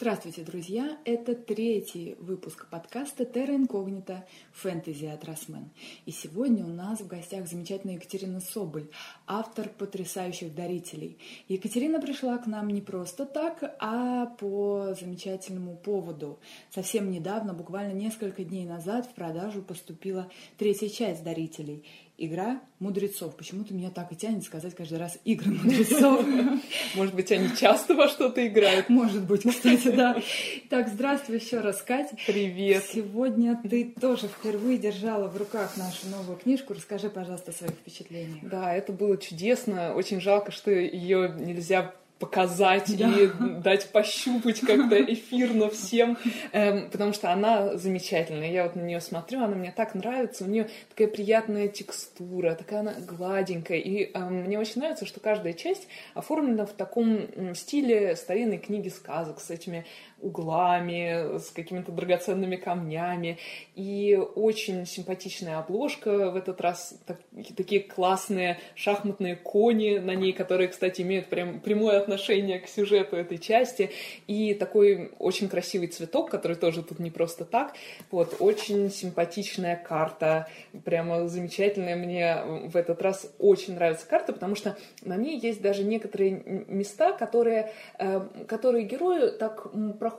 Здравствуйте, друзья! Это третий выпуск подкаста «Терра инкогнита. Фэнтези от Росмен». И сегодня у нас в гостях замечательная Екатерина Соболь, автор потрясающих дарителей. Екатерина пришла к нам не просто так, а по замечательному поводу. Совсем недавно, буквально несколько дней назад, в продажу поступила третья часть дарителей – игра мудрецов. Почему-то меня так и тянет сказать каждый раз игры мудрецов. Может быть, они часто во что-то играют? Может быть, кстати, да. Так, здравствуй еще раз, Катя. Привет. Сегодня ты тоже впервые держала в руках нашу новую книжку. Расскажи, пожалуйста, о своих впечатлениях. Да, это было чудесно. Очень жалко, что ее нельзя показать да. и дать пощупать как-то эфирно всем, эм, потому что она замечательная. Я вот на нее смотрю, она мне так нравится, у нее такая приятная текстура, такая она гладенькая, и эм, мне очень нравится, что каждая часть оформлена в таком стиле старинной книги сказок с этими углами, с какими-то драгоценными камнями. И очень симпатичная обложка в этот раз. Так, такие классные шахматные кони на ней, которые, кстати, имеют прям прямое отношение к сюжету этой части. И такой очень красивый цветок, который тоже тут не просто так. Вот, очень симпатичная карта. Прямо замечательная. Мне в этот раз очень нравится карта, потому что на ней есть даже некоторые места, которые, э, которые герою так проходят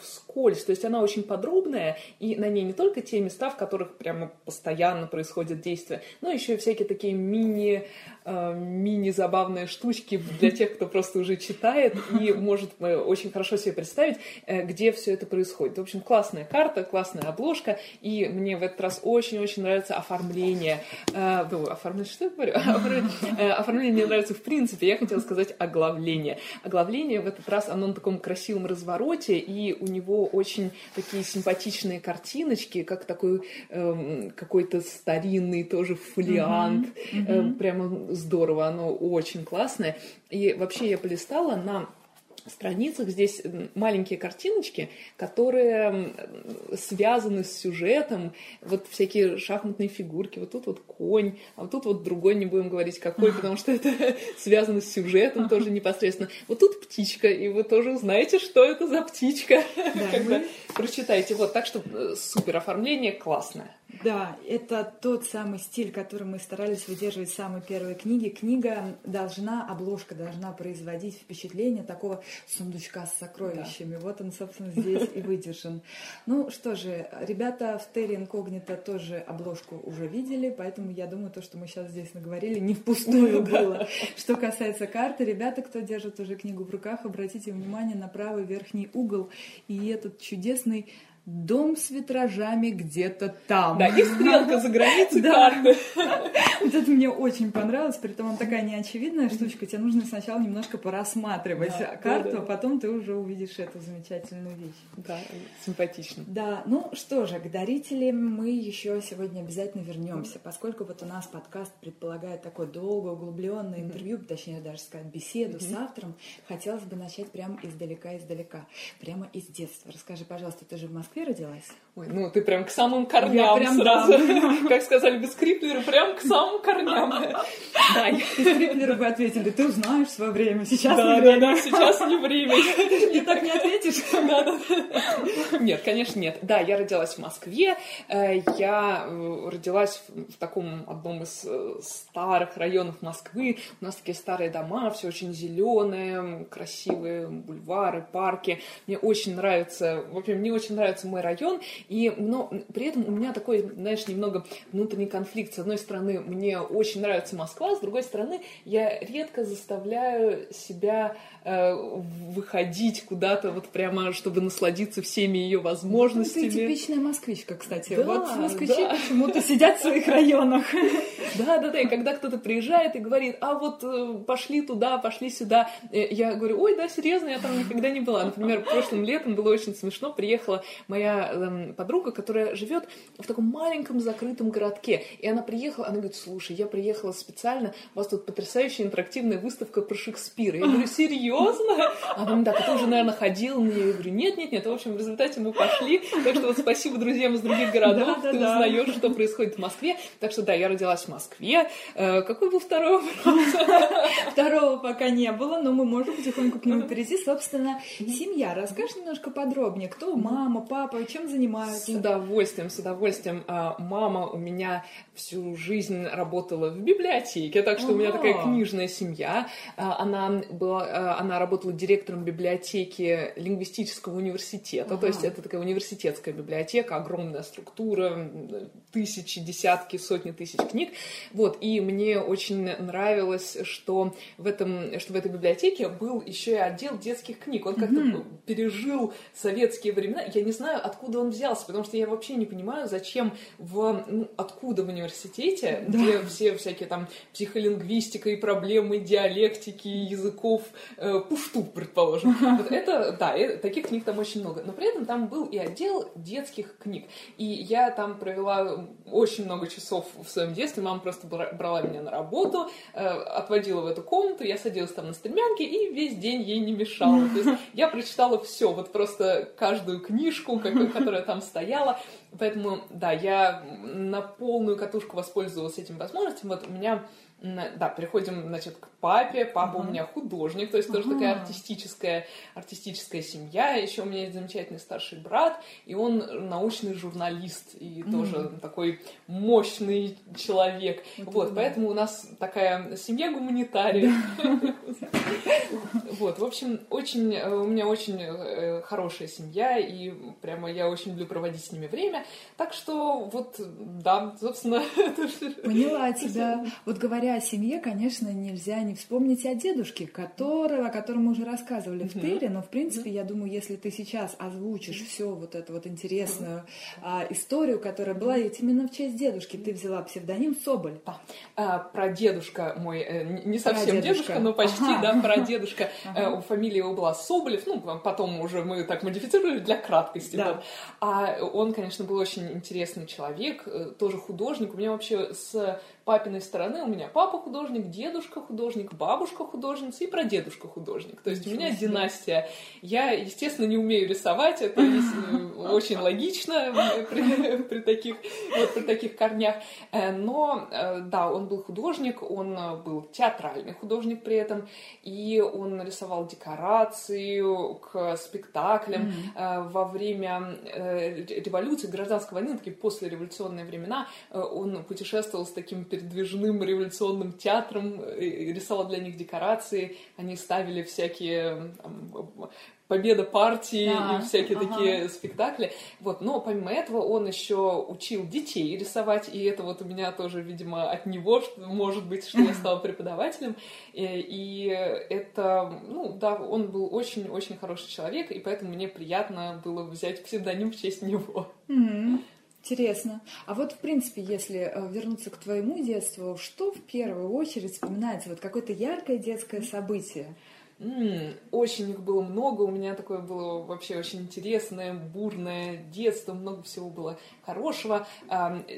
вскользь, то есть она очень подробная, и на ней не только те места, в которых прямо постоянно происходит действие, но еще и всякие такие мини Э, мини-забавные штучки для тех, кто просто уже читает и может э, очень хорошо себе представить, э, где все это происходит. В общем, классная карта, классная обложка, и мне в этот раз очень-очень нравится оформление. Оформление, что я говорю? Оформление мне нравится в принципе. Я хотела сказать оглавление. Оглавление в этот раз, оно на таком красивом развороте, и у него очень такие симпатичные картиночки, как такой эм, какой-то старинный тоже фолиант, прямо здорово, оно очень классное. И вообще я полистала на страницах здесь маленькие картиночки, которые связаны с сюжетом, вот всякие шахматные фигурки, вот тут вот конь, а вот тут вот другой, не будем говорить какой, потому что это связано с сюжетом тоже непосредственно. Вот тут птичка, и вы тоже узнаете, что это за птичка, когда прочитаете. Вот, так что э, супер оформление классное. Да, это тот самый стиль, который мы старались выдерживать в самой первой книге. Книга должна, обложка должна производить впечатление такого сундучка с сокровищами. Да. Вот он, собственно, здесь и выдержан. Ну что же, ребята в Терри Инкогнито тоже обложку уже видели, поэтому я думаю, то, что мы сейчас здесь наговорили, не впустую было. Что касается карты, ребята, кто держит уже книгу в руках, обратите внимание на правый верхний угол и этот чудесный Дом с витражами где-то там. Да, и стрелка за границей карты. Вот это мне очень понравилось, при том он такая неочевидная штучка, тебе нужно сначала немножко порассматривать карту, а потом ты уже увидишь эту замечательную вещь. Да, симпатично. Да, ну что же, к дарителям мы еще сегодня обязательно вернемся, поскольку вот у нас подкаст предполагает такое долгое, углубленное интервью, точнее даже сказать, беседу с автором, хотелось бы начать прямо издалека-издалека, прямо из детства. Расскажи, пожалуйста, ты же в Москве родилась? Ой, ну ты прям к самым корням прям, сразу. Да. Как сказали без Криплера, прям к самым корням. Да, без Криплера бы ответили, ты узнаешь свое время, сейчас да, не время. Да, сейчас не время. И так не ответишь? Да, да. Нет, конечно, нет. Да, я родилась в Москве. Э, я э, родилась в таком одном из э, старых районов Москвы. У нас такие старые дома, все очень зеленые, красивые бульвары, парки. Мне очень нравится, вообще, мне очень нравится мой район, и, но при этом у меня такой, знаешь, немного внутренний конфликт. С одной стороны, мне очень нравится Москва, с другой стороны, я редко заставляю себя э, выходить куда-то вот прямо, чтобы насладиться всеми ее возможностями. Ну, ты типичная москвичка, кстати. Да, вот москвичи да. почему-то сидят в своих районах. Да, да, да. И когда кто-то приезжает и говорит, а вот э, пошли туда, пошли сюда, э, я говорю, ой, да, серьезно, я там никогда не была. Например, прошлым летом было очень смешно, приехала моя эм, подруга, которая живет в таком маленьком закрытом городке, и она приехала, она говорит, слушай, я приехала специально, у вас тут потрясающая интерактивная выставка про Шекспира. Я говорю, серьезно? Она говорит, да, ты уже, наверное, ходил на нее. Я говорю, нет, нет, нет. В общем, в результате мы пошли. Так что вот спасибо друзьям из других городов. Ты узнаешь, что происходит в Москве. Так что да, я родилась в Москве. Э, какой был второй вопрос? Второго пока не было, но мы можем потихоньку к нему перейти. Собственно, семья. Расскажешь немножко подробнее, кто мама, папа, чем занимаются? С удовольствием, с удовольствием. А, мама у меня всю жизнь работала в библиотеке, так что у меня такая книжная семья. А, она, была, а, она работала директором библиотеки лингвистического университета, ага. то есть это такая университетская библиотека, огромная структура, тысячи, десятки, сотни тысяч книг. Вот, и мне очень нравилось, что в, этом, что в этой библиотеке был еще и отдел детских книг. Он как-то mm-hmm. пережил советские времена. Я не знаю, откуда он взялся, потому что я вообще не понимаю, зачем в... Ну, откуда в университете, да. где все всякие там психолингвистика и проблемы диалектики, языков, э, пушту, предположим. Вот это, да, э, таких книг там очень много. Но при этом там был и отдел детских книг. И я там провела очень много часов в своем детстве. Мама просто брала меня на работу, э, отводила в эту комнату, я садилась там на стремянке и весь день ей не мешала. То есть я прочитала все, вот просто каждую книжку, которая там стояла. Поэтому, да, я на полную катушку воспользовалась этим возможностью. Вот у меня да, переходим, значит, к папе. Папа uh-huh. у меня художник, то есть uh-huh. тоже такая артистическая, артистическая семья. Еще у меня есть замечательный старший брат, и он научный журналист, и uh-huh. тоже такой мощный человек. Это вот, да. поэтому у нас такая семья гуманитария. Вот, в общем, очень, э, у меня очень э, хорошая семья, и прямо я очень люблю проводить с ними время. Так что вот, да, собственно... Поняла тебя. Вот говоря о семье, конечно, нельзя не вспомнить о дедушке, которого, о котором мы уже рассказывали в Теле, но, в принципе, я думаю, если ты сейчас озвучишь все вот эту вот интересную а, историю, которая была ведь именно в честь дедушки, ты взяла псевдоним Соболь. Да. А, про дедушка мой, э, не совсем дедушка, но почти, ага. да, про дедушка. Ага. Э, фамилия его была Соболев, ну, потом уже мы так модифицировали для краткости. Да. Вот. А он, конечно, был очень интересный человек, э, тоже художник. У меня вообще с папиной стороны у меня папа художник, дедушка художник, бабушка художница и прадедушка художник. То есть у меня династия. Я, естественно, не умею рисовать, это очень логично при, при, таких, вот, при таких корнях. Э, но, э, да, он был художник, он был театральный художник при этом, и он рисовал декорации к спектаклям mm-hmm. во время революции, гражданской войны, такие послереволюционные времена, он путешествовал с таким передвижным революционным театром, э, рисовал для них декорации, они ставили всякие там, победа партии а, и всякие ага. такие спектакли. Вот. Но помимо этого он еще учил детей рисовать, и это вот у меня тоже, видимо, от него, может быть, что я стала преподавателем. И, и это, ну да, он был очень-очень хороший человек, и поэтому мне приятно было взять псевдоним в честь него. Mm-hmm. Интересно. А вот, в принципе, если э, вернуться к твоему детству, что в первую очередь вспоминается? Вот какое-то яркое детское событие? М-м, очень их было много, у меня такое было вообще очень интересное, бурное детство, много всего было хорошего.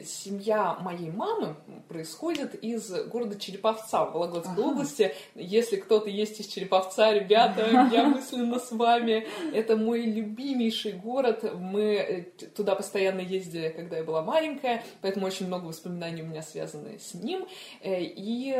Семья моей мамы происходит из города Череповца в Вологодской ага. области. Если кто-то есть из Череповца, ребята, я мысленно с вами. Это мой любимейший город. Мы э, туда постоянно ездили, когда я была маленькая, поэтому очень много воспоминаний у меня связаны с ним. Э, и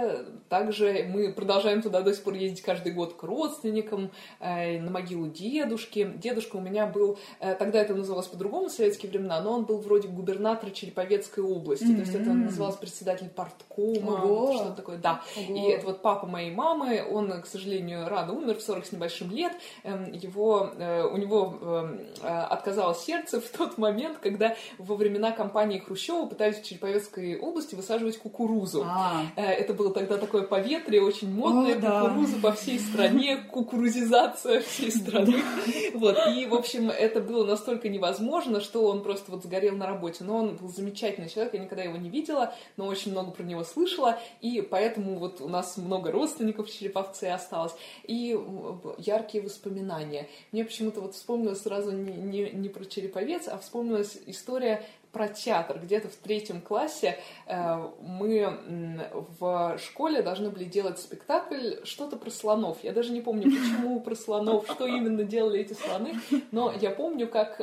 также мы продолжаем туда до сих пор ездить каждый год к родственникам, э, на могилу дедушки. Дедушка у меня был, тогда это называлось по-другому в советские времена, но он был вроде губернатора Череповецкой области, mm-hmm. то есть это называлось председатель парткома, Ого. что-то такое, да. Ого. И это вот папа моей мамы, он, к сожалению, рано умер в 40 с небольшим лет, эм, его, э, у него эм, отказалось сердце в тот момент, когда во времена кампании Хрущева пытались в Череповецкой области высаживать кукурузу. А. Это было тогда такое поветрие, очень модное, О, кукуруза да. по всей стране, не кукурузизация всей страны. Вот, и, в общем, это было настолько невозможно, что он просто вот сгорел на работе. Но он был замечательный человек, я никогда его не видела, но очень много про него слышала, и поэтому вот у нас много родственников в Череповце осталось, и яркие воспоминания. Мне почему-то вот вспомнилось сразу не, не, не про Череповец, а вспомнилась история про театр. Где-то в третьем классе э, мы в школе должны были делать спектакль что-то про слонов. Я даже не помню, почему про слонов, что именно делали эти слоны, но я помню, как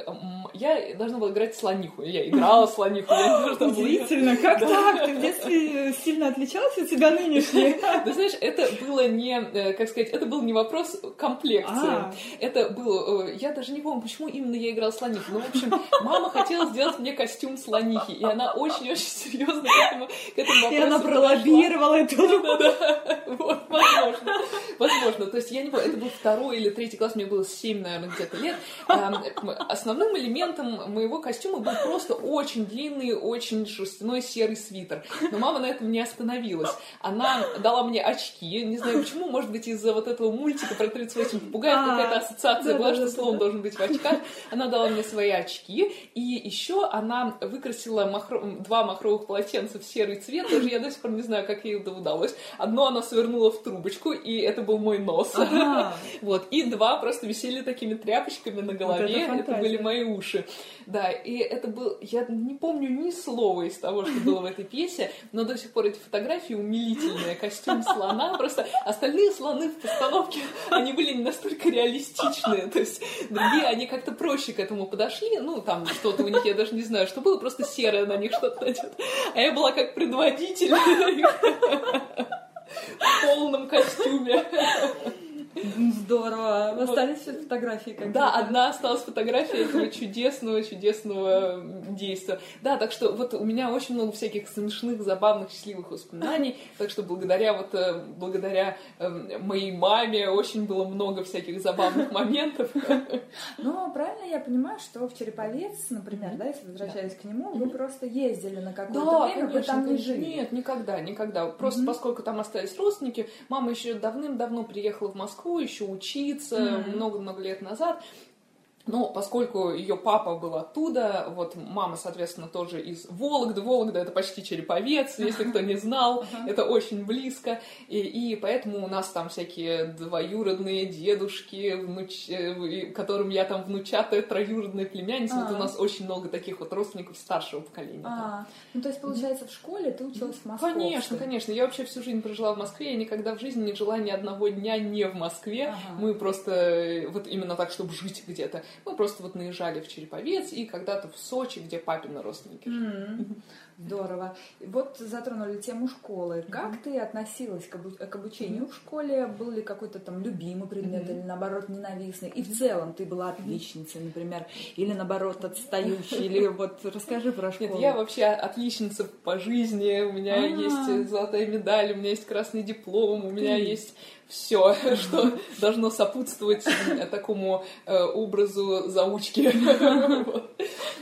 я должна была играть слониху. Я играла слониху. Я Удивительно, как так? Ты в детстве сильно отличался от себя нынешней? Ты знаешь, это было не, э, как сказать, это был не вопрос комплекции. А. Это было, э, я даже не помню, почему именно я играла слониху. Ну, в общем, мама хотела сделать мне костюм костюм слонихи, и она очень-очень серьезно к этому, к этому вопросу И она пролоббировала эту да, да. Вот, возможно. Возможно. То есть я не помню, это был второй или третий класс, мне было 7, наверное, где-то лет. Основным элементом моего костюма был просто очень длинный, очень шерстяной серый свитер. Но мама на этом не остановилась. Она дала мне очки, не знаю почему, может быть, из-за вот этого мультика про 38 попугаев а, какая-то ассоциация была, что слон должен быть в очках. Она дала мне свои очки, и еще она выкрасила махро... два махровых полотенца в серый цвет, даже я до сих пор не знаю, как ей это удалось. Одно она свернула в трубочку, и это был мой нос. Ага. Вот. И два просто висели такими тряпочками на голове, вот это, это были мои уши. Да, и это был... Я не помню ни слова из того, что было в этой пьесе, но до сих пор эти фотографии умилительные. Костюм слона, просто остальные слоны в постановке, они были не настолько реалистичные. То есть другие, они как-то проще к этому подошли. Ну, там что-то у них, я даже не знаю, что было, просто серое на них что-то надето. А я была как предводитель в полном костюме. Здорово. Вот. Остались фотографии какие-то? Да, одна осталась фотография этого чудесного, чудесного действия. Да, так что вот у меня очень много всяких смешных, забавных, счастливых воспоминаний. Так что благодаря вот, э, благодаря эм, моей маме очень было много всяких забавных моментов. Ну, правильно я понимаю, что в Череповец, например, да, если возвращаясь к нему, вы просто ездили на какое-то время, вы там не жили? Нет, никогда, никогда. Просто поскольку там остались родственники, мама еще давным-давно приехала в Москву, Москву еще учиться много-много лет назад. Но поскольку ее папа был оттуда, вот мама, соответственно, тоже из Вологды. Вологда это почти Череповец, если кто не знал, это очень близко. И, и поэтому у нас там всякие двоюродные дедушки, внуч... Э, которым я там внучатая троюродная племянница. Вот у нас очень много таких вот родственников старшего поколения. А, ну то есть, получается, в школе ты училась в Москве? Конечно, конечно. Я вообще всю жизнь прожила в Москве, я никогда в жизни не жила ни одного дня не в Москве. Мы просто э, вот именно так, чтобы жить где-то. Мы просто вот наезжали в Череповец и когда-то в Сочи, где папины родственники Mm-hmm. Здорово. Вот затронули тему школы. Как mm-hmm. ты относилась к, обу- к обучению mm-hmm. в школе? Был ли какой-то там любимый предмет mm-hmm. или наоборот ненавистный? И в целом ты была отличницей, например, или наоборот отстающей? Или вот расскажи про школу. Нет, я вообще отличница по жизни. У меня А-а-а. есть золотая медаль, у меня есть красный диплом, у меня есть все, что должно сопутствовать такому э, образу заучки.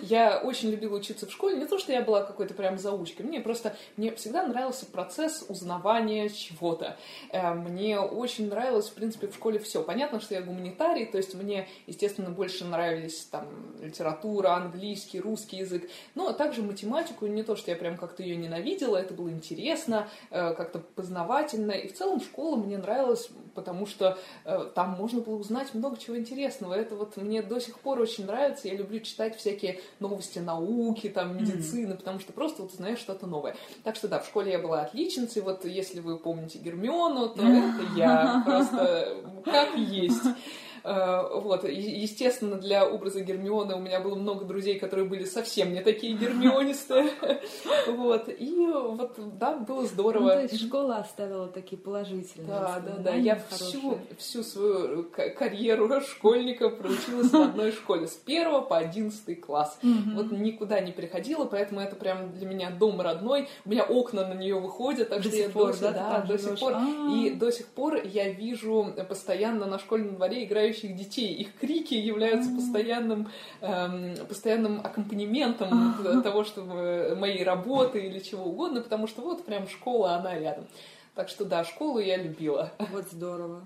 Я очень любила учиться в школе. Не то, что я была какой-то прям заучкой. Мне просто мне всегда нравился процесс узнавания чего-то. Э, мне очень нравилось, в принципе, в школе все. Понятно, что я гуманитарий, то есть мне, естественно, больше нравились там литература, английский, русский язык, но также математику. Не то, что я прям как-то ее ненавидела, это было интересно, э, как-то познавательно. И в целом школа мне нравилась нравилось, потому что э, там можно было узнать много чего интересного. Это вот мне до сих пор очень нравится. Я люблю читать всякие новости науки, там, медицины, mm-hmm. потому что просто вот узнаешь что-то новое. Так что да, в школе я была отличницей. Вот если вы помните Гермиону, то это я просто как есть. Э, вот, естественно, для образа Гермионы у меня было много друзей, которые были совсем не такие гермионистые. Вот, и вот, да, было здорово. Ну, то есть школа оставила такие положительные Да, да, да. Я всю, всю свою карьеру школьника проучилась в одной школе с первого по одиннадцатый класс. Вот никуда не приходила, поэтому это прям для меня дом родной. У меня окна на нее выходят, так что я до сих пор. И до сих пор я вижу постоянно на школьном дворе играющих играющих детей. Их крики являются постоянным, эм, постоянным аккомпанементом того, чтобы моей работы или чего угодно, потому что вот прям школа, она рядом. Так что да, школу я любила. Вот здорово.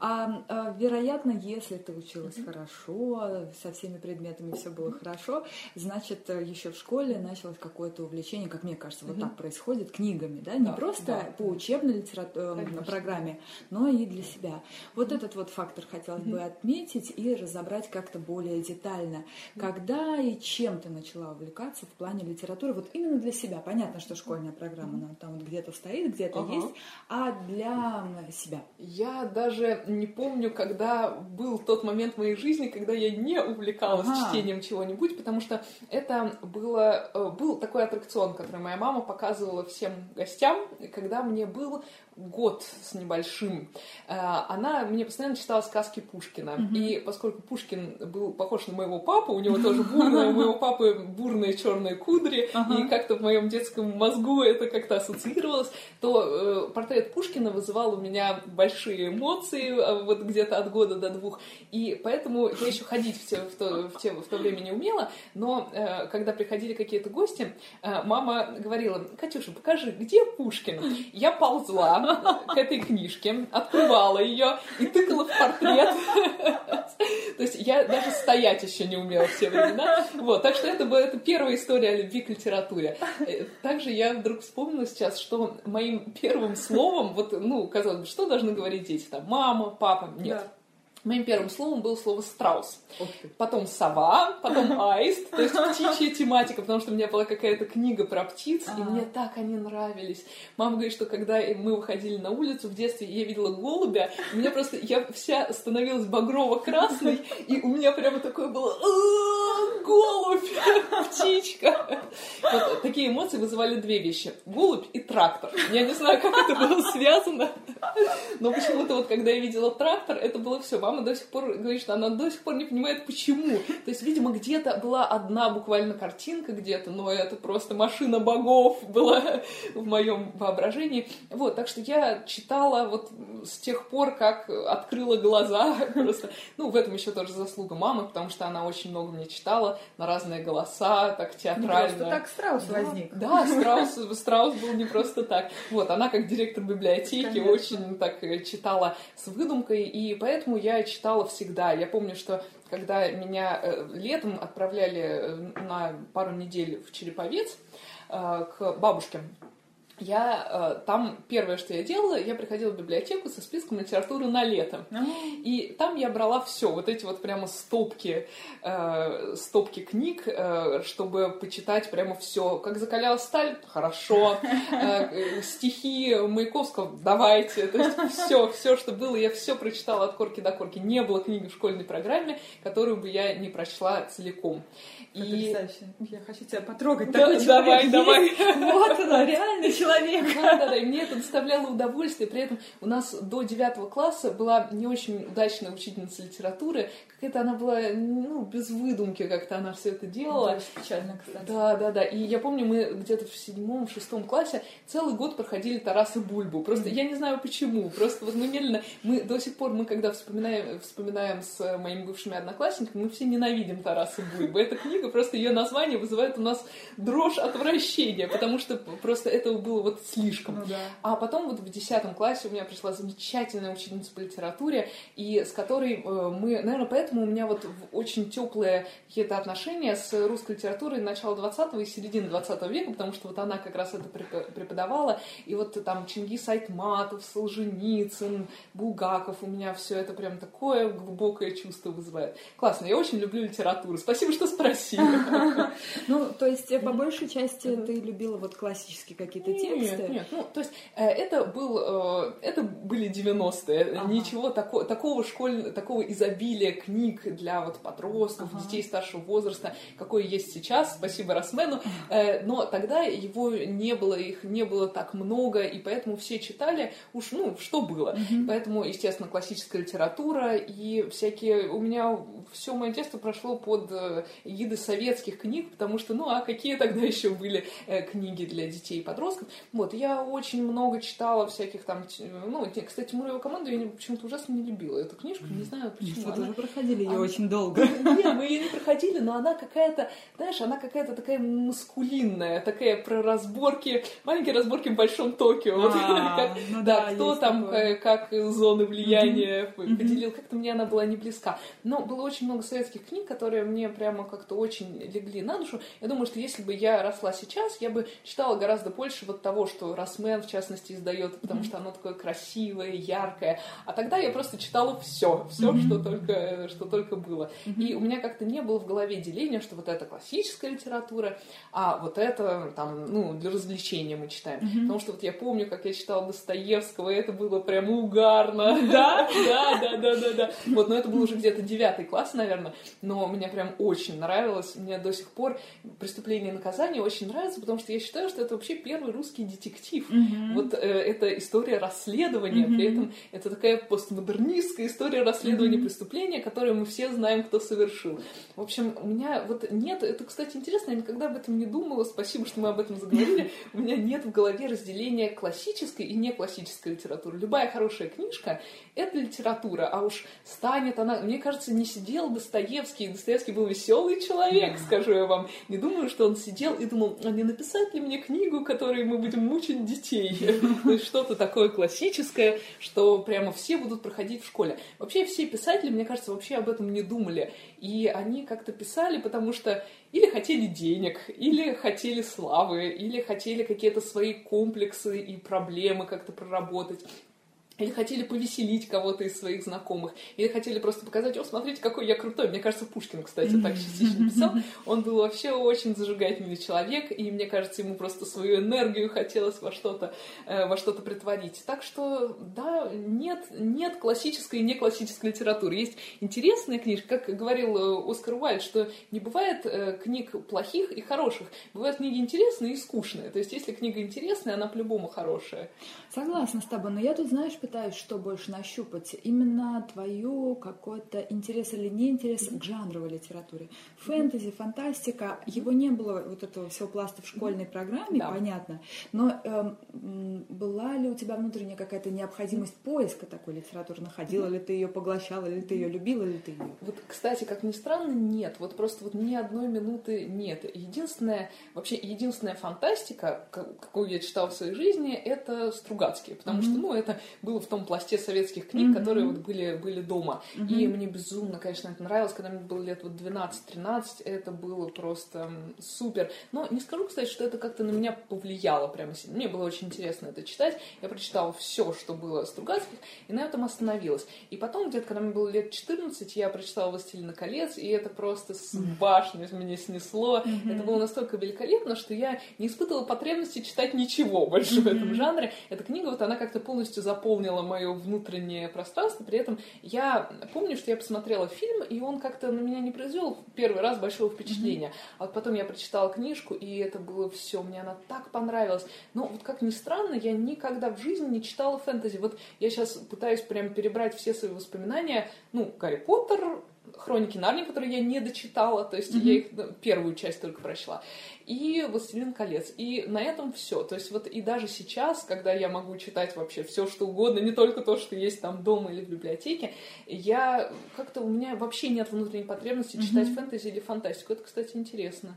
А, а вероятно, если ты училась mm-hmm. хорошо, со всеми предметами все было хорошо, значит, еще в школе началось какое-то увлечение, как мне кажется, вот mm-hmm. так происходит, книгами, да, не да, просто да. по учебной литературе, программе, но и для себя. Вот mm-hmm. этот вот фактор хотелось mm-hmm. бы отметить и разобрать как-то более детально. Mm-hmm. Когда и чем ты начала увлекаться в плане литературы, вот именно для себя? Понятно, что школьная программа, она там вот где-то стоит, где-то ага. есть, а для себя? Я даже не помню, когда был тот момент в моей жизни, когда я не увлекалась ага. чтением чего-нибудь, потому что это было, э, был такой аттракцион, который моя мама показывала всем гостям, когда мне был год с небольшим, э, она мне постоянно читала сказки Пушкина. Mm-hmm. И поскольку Пушкин был похож на моего папу, у него тоже бурные, у моего папы бурные черные кудри, и как-то в моем детском мозгу это как-то ассоциировалось, то э, портрет Пушкина вызывал у меня большие эмоции, вот где-то от года до двух. И поэтому я еще ходить в, те, в, то, в, те, в то время не умела, но э, когда приходили какие-то гости, мама говорила, Катюша, покажи, где Пушкин? Я ползла, к этой книжке, открывала ее и тыкала в портрет. То есть я даже стоять еще не умела в те времена. Вот, так что это была это первая история о любви к литературе. Э, также я вдруг вспомнила сейчас, что моим первым словом, вот, ну, казалось бы, что должны говорить дети? Там, мама, папа? Нет. Да. Моим первым словом было слово страус. Потом сова, потом аист, то есть птичья тематика, потому что у меня была какая-то книга про птиц, и мне так они нравились. Мама говорит, что когда мы выходили на улицу в детстве, я видела голубя, у меня просто, я вся становилась багрово-красной, и у меня прямо такое было голубь, птичка. Вот такие эмоции вызывали две вещи. Голубь и трактор. Я не знаю, как это было связано, но почему-то вот когда я видела трактор, это было все мама до сих пор говорит, что она до сих пор не понимает, почему. То есть, видимо, где-то была одна буквально картинка где-то, но это просто машина богов была в моем воображении. Вот, так что я читала вот с тех пор, как открыла глаза, просто, ну, в этом еще тоже заслуга мамы, потому что она очень много мне читала на разные голоса, так театрально. Не просто так Страус да, возник. Да, Страус, Страус был не просто так. Вот, она как директор библиотеки Конечно. очень так э, читала с выдумкой, и поэтому я читала всегда. Я помню, что когда меня э, летом отправляли э, на пару недель в Череповец э, к бабушке, я э, там первое, что я делала, я приходила в библиотеку со списком литературы на лето. И там я брала все, вот эти вот прямо стопки, э, стопки книг, э, чтобы почитать прямо все. Как закаляла сталь, хорошо. Э, стихи Маяковского, давайте. То есть все, все, что было, я все прочитала от корки до корки. Не было книги в школьной программе, которую бы я не прочла целиком. И... Я хочу тебя потрогать. Да, давай, давай. Вот она, реальный человек. Да, да, да. И мне это доставляло удовольствие. При этом у нас до девятого класса была не очень удачная учительница литературы. Какая-то она была, ну, без выдумки как-то она все это делала. Да, печально, кстати. Да, да, да. И я помню, мы где-то в седьмом, шестом классе целый год проходили Тараса Бульбу. Просто mm-hmm. я не знаю почему. Просто вот мы медленно, мы до сих пор, мы когда вспоминаем, вспоминаем с моими бывшими одноклассниками, мы все ненавидим Тараса Бульбу. Эта книга книга, просто ее название вызывает у нас дрожь отвращения, потому что просто этого было вот слишком. Ну, да. А потом вот в десятом классе у меня пришла замечательная учительница по литературе, и с которой э, мы, наверное, поэтому у меня вот очень теплые какие-то отношения с русской литературой начала 20 и середины 20 века, потому что вот она как раз это преподавала, и вот там Чингис Айтматов, Солженицын, Булгаков, у меня все это прям такое глубокое чувство вызывает. Классно, я очень люблю литературу. Спасибо, что спросили. Ну, то есть, по большей части ты любила вот классические какие-то тексты? Нет, нет. Ну, то есть, э, это был, э, это были 90-е. Ничего такого школьного, такого изобилия книг для вот подростков, детей старшего возраста, какое есть сейчас, спасибо Росмену. Э, но тогда его не было, их не было так много, и поэтому все читали уж, ну, что было. Поэтому, естественно, классическая литература и всякие... У меня все мое детство прошло под э, эгидой советских книг, потому что, ну, а какие тогда еще были э, книги для детей и подростков? Вот, я очень много читала всяких там, ну, кстати, Мурева команду я почему-то ужасно не любила эту книжку, не знаю почему. Мы тоже проходили ее очень долго. Нет, мы ее не проходили, но она какая-то, знаешь, она какая-то такая маскулинная, такая про разборки, маленькие разборки в Большом Токио. Вот, А, как, ну да, да, кто там, такое. э, как зоны влияния поделил, как-то мне она была не близка. Но было очень много советских книг, которые мне прямо как-то очень легли на душу. Я думаю, что если бы я росла сейчас, я бы читала гораздо больше вот того, что Росмен, в частности, издает, потому что оно такое красивое, яркое. А тогда я просто читала все, все, что только, что только было. И у меня как-то не было в голове деления, что вот это классическая литература, а вот это там, ну, для развлечения мы читаем. Потому что вот я помню, как я читала Достоевского, и это было прям угарно. Да? Да, да, да, да, да. Вот, но это был уже где-то девятый класс, наверное, но мне прям очень нравилось. Мне до сих пор «Преступление и наказание» очень нравится, потому что я считаю, что это вообще первый русский детектив. Вот э, это история расследования, при этом это такая постмодернистская история расследования преступления, которое мы все знаем, кто совершил. В общем, у меня вот нет, это, кстати, интересно, я никогда об этом не думала, спасибо, что мы об этом заговорили, у меня нет в голове разделения классической и не классической литературы. Любая хорошая книжка — это литература, а уж станет она... Мне кажется, не сидел Достоевский, Достоевский был веселый человек, скажу я вам. Не думаю, что он сидел и думал, а не написать ли мне книгу, которой мы будем мучить детей? То есть что-то такое классическое, что прямо все будут проходить в школе. Вообще все писатели, мне кажется, вообще об этом не думали. И они как-то писали, потому что или хотели денег, или хотели славы, или хотели какие-то свои комплексы и проблемы как-то проработать. Или хотели повеселить кого-то из своих знакомых. Или хотели просто показать, о, смотрите, какой я крутой. Мне кажется, Пушкин, кстати, так частично писал. Он был вообще очень зажигательный человек, и мне кажется, ему просто свою энергию хотелось во что-то э, во что-то притворить. Так что, да, нет, нет классической и не классической литературы. Есть интересная книжка, как говорил э, Оскар Уайльд, что не бывает э, книг плохих и хороших. Бывают книги интересные и скучные. То есть, если книга интересная, она по-любому хорошая. Согласна с тобой, но я тут, знаешь, пытаюсь что больше нащупать. Именно твою какой-то интерес или не интерес к жанровой литературе. Фэнтези, фантастика, его не было вот этого всего пласта в школьной программе, Да. понятно. Но эм, была ли у тебя внутренняя какая-то необходимость поиска такой литературы? Находила ли ты ее, поглощала ли ты ее, любила ли ты ее? Вот, кстати, как ни странно, нет. Вот просто вот ни одной минуты нет. Единственная, вообще, единственная фантастика, ка- какую я читала в своей жизни, это Стругацкие. Потому что, ну, это было в том пласте советских книг, которые вот были, были дома. И мне безумно, конечно, это нравилось. Когда мне было лет вот 12-13, это было просто супер. Но не скажу, кстати, что это как-то на меня повлияло прямо сильно. Мне было очень интересно это читать. Я прочитала все, что было Стругацких, и на этом остановилась. И потом, где-то, когда мне было лет 14, я прочитала «Властелина колец», и это просто с башни меня снесло. Это было настолько великолепно, что я не испытывала потребности читать ничего больше в этом жанре. Эта книга, вот она как-то полностью заполнила мое внутреннее пространство. При этом я помню, что я посмотрела фильм, и он как-то на меня не произвел первый раз большого впечатления. А вот потом я прочитала книжку, и это было все, мне она так понравилась. Но вот как ни странно, я никогда в жизни не читала фэнтези. Вот я сейчас пытаюсь прям перебрать все свои воспоминания. Ну, Гарри Поттер, Хроники Нарнии, которые я не дочитала, то есть я их ну, первую часть только прочла, и Властелин колец. И на этом все. То есть вот и даже сейчас, когда я могу читать вообще все, что угодно, не только то, что есть там дома или в библиотеке, я как-то у меня вообще нет внутренней потребности читать фэнтези или фантастику. Это, кстати, интересно.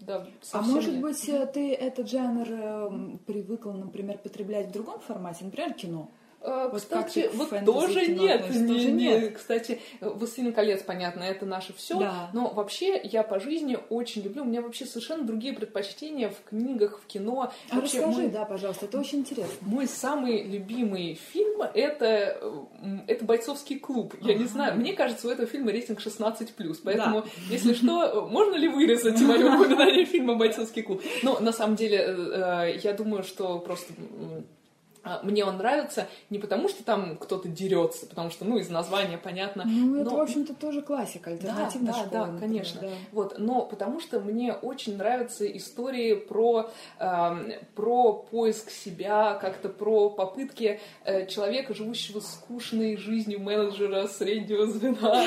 Да, А может нет. быть, э, ты этот жанр эм, привыкла, например, потреблять в другом формате, например, кино? А, Вот Кстати, вот тоже нет. Не- Тоже не- нет? Кстати, «Властелин колец», понятно, это наше все. Да. Но вообще я по жизни очень люблю. У меня вообще совершенно другие предпочтения в книгах, в кино. А Вообще, расскажи, мой- да, пожалуйста, это очень интересно. Мой самый любимый фильм это, это бойцовский клуб. Я не Ага. знаю, мне кажется, у этого фильма рейтинг 16 Поэтому, если что, можно ли вырезать мое упоминание фильма Бойцовский клуб? Ну, на самом деле, э, э, я думаю, что просто а, мне он нравится не потому, что там кто-то дерется, потому что, ну, из названия понятно. Ну, это, но... в общем-то, тоже классика, альтернативная да, школа. Да, да, конечно. Да. Вот, но потому что мне очень нравятся истории про, э, про поиск себя, как-то про попытки э, человека, живущего скучной жизнью менеджера среднего звена,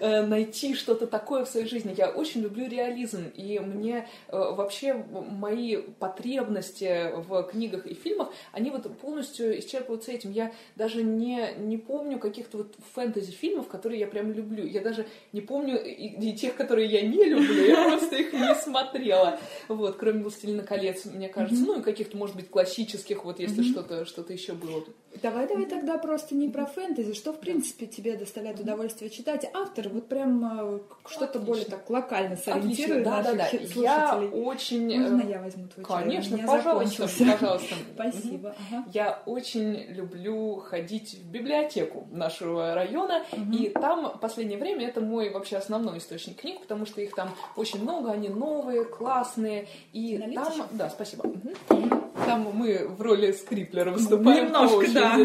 э, найти что-то такое в своей жизни. Я очень люблю реализм, и мне э, вообще мои потребности в книгах и фильмах, они вот полностью полностью исчерпываться этим. Я даже не, не помню каких-то вот фэнтези-фильмов, которые я прям люблю. Я даже не помню и, и тех, которые я не люблю, я просто их не смотрела. Вот, кроме «Властелина колец», мне кажется. Ну, и каких-то, может быть, классических, вот если что-то что еще было. Давай, давай тогда просто не про фэнтези. Что, в принципе, тебе доставляет удовольствие читать? Автор вот прям э, что-то более так локально сориентирует да, да, да. Я очень... Можно э, я возьму твой Конечно, пожалуйста, пожалуйста. Спасибо. Ага. Я очень люблю ходить в библиотеку нашего района, угу. и там в последнее время это мой вообще основной источник книг, потому что их там очень много, они новые, классные, и Налить там... Еще? Да, спасибо. Угу. Там мы в роли скриплера выступаем. Немножко, да.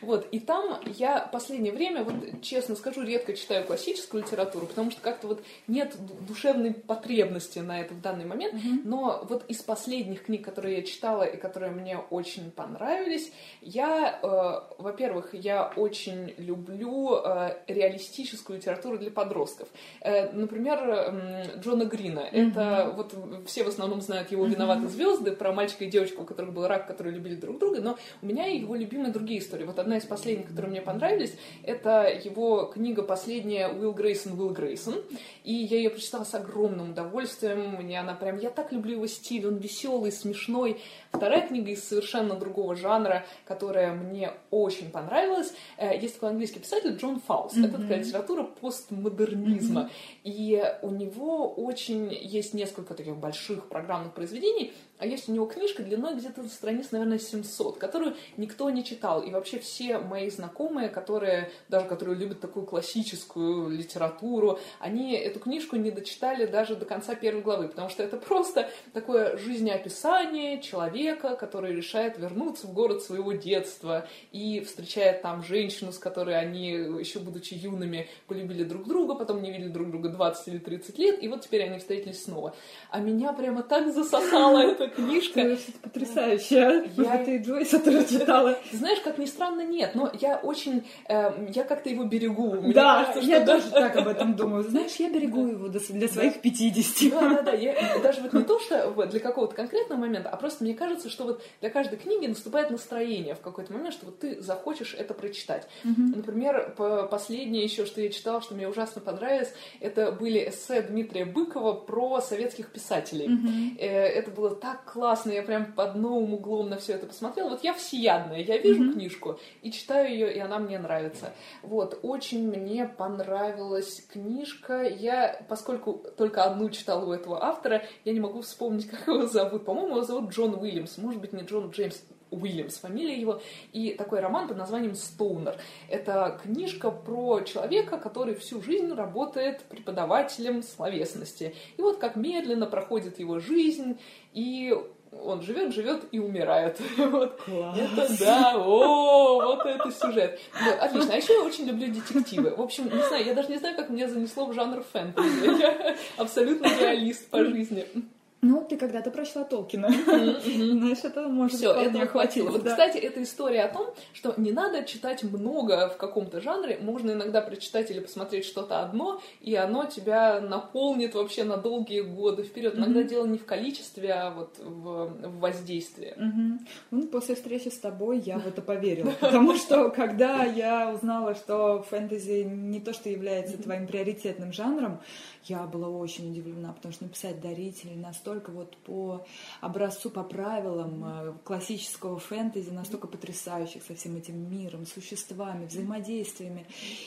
Вот, и там я последнее время, вот честно скажу, редко читаю классическую литературу, потому что как-то вот нет душевной потребности на это в данный момент, mm-hmm. но вот из последних книг, которые я читала и которые мне очень понравились, я, э, во-первых, я очень люблю э, реалистическую литературу для подростков. Э, например, э, Джона Грина. Mm-hmm. Это вот все в основном знают его «Виноваты звезды» про мальчика и девочку, у которых был рак, которые любили друг друга, но у меня его любимые другие истории. Вот одна из последних, которые мне понравились, это его книга последняя «Уилл Грейсон, Уилл Грейсон». И я ее прочитала с огромным удовольствием. Мне она прям... Я так люблю его стиль, он веселый, смешной. Вторая книга из совершенно другого жанра, которая мне очень понравилась. Э, есть такой английский писатель Джон Фаус. Mm-hmm. Это такая литература постмодернизма. Mm-hmm. И у него очень есть несколько таких больших программных произведений, а есть у него книжка длиной где-то страниц, наверное, 700, которую никто не читал. И вообще все мои знакомые, которые, даже которые любят такую классическую литературу, они эту книжку не дочитали даже до конца первой главы, потому что это просто такое жизнеописание человека, который решает вернуться в город своего детства и встречает там женщину, с которой они, еще будучи юными, полюбили друг друга, потом не видели друг друга 20 или 30 лет, и вот теперь они встретились снова. А меня прямо так засосало это книжка. Это потрясающая. Я... Ты Джойса тоже читала. Знаешь, как ни странно, нет. Но я очень... Э, я как-то его берегу. Да, я тоже так об этом думаю. Знаешь, я берегу его для своих 50. Да, да, да. Я, даже вот не то, что для какого-то конкретного момента, а просто мне кажется, что вот для каждой книги наступает настроение в какой-то момент, что вот ты захочешь это прочитать. Например, последнее еще, что я читала, что мне ужасно понравилось, это были эссе Дмитрия Быкова про советских писателей. Угу. Это было так так классно, я прям под новым углом на все это посмотрела. Вот я всеядная, я вижу mm-hmm. книжку и читаю ее, и она мне нравится. Вот, очень мне понравилась книжка. Я, поскольку только одну читала у этого автора, я не могу вспомнить, как его зовут. По-моему, его зовут Джон Уильямс, может быть, не Джон Джеймс. Уильямс, фамилия его, и такой роман под названием «Стоунер». Это книжка про человека, который всю жизнь работает преподавателем словесности. И вот как медленно проходит его жизнь, и он живет, живет и умирает. Вот. Класс. Это да, о, вот это сюжет. Вот, отлично. А еще я очень люблю детективы. В общем, не знаю, я даже не знаю, как меня занесло в жанр фэнтези. Я абсолютно реалист по жизни. Ну, ты когда-то прочла Толкина. Знаешь, это может Все, этого хватило. Вот, кстати, эта история о том, что не надо читать много в каком-то жанре, можно иногда прочитать или посмотреть что-то одно, и оно тебя наполнит вообще на долгие годы вперед. Иногда дело не в количестве, а вот в, воздействии. Ну, после встречи с тобой я в это поверила. Потому что, когда я узнала, что фэнтези не то, что является твоим приоритетным жанром, я была очень удивлена, потому что написать дарители настолько вот по образцу, по правилам э, классического фэнтези, настолько потрясающих со всем этим миром, существами, взаимодействиями.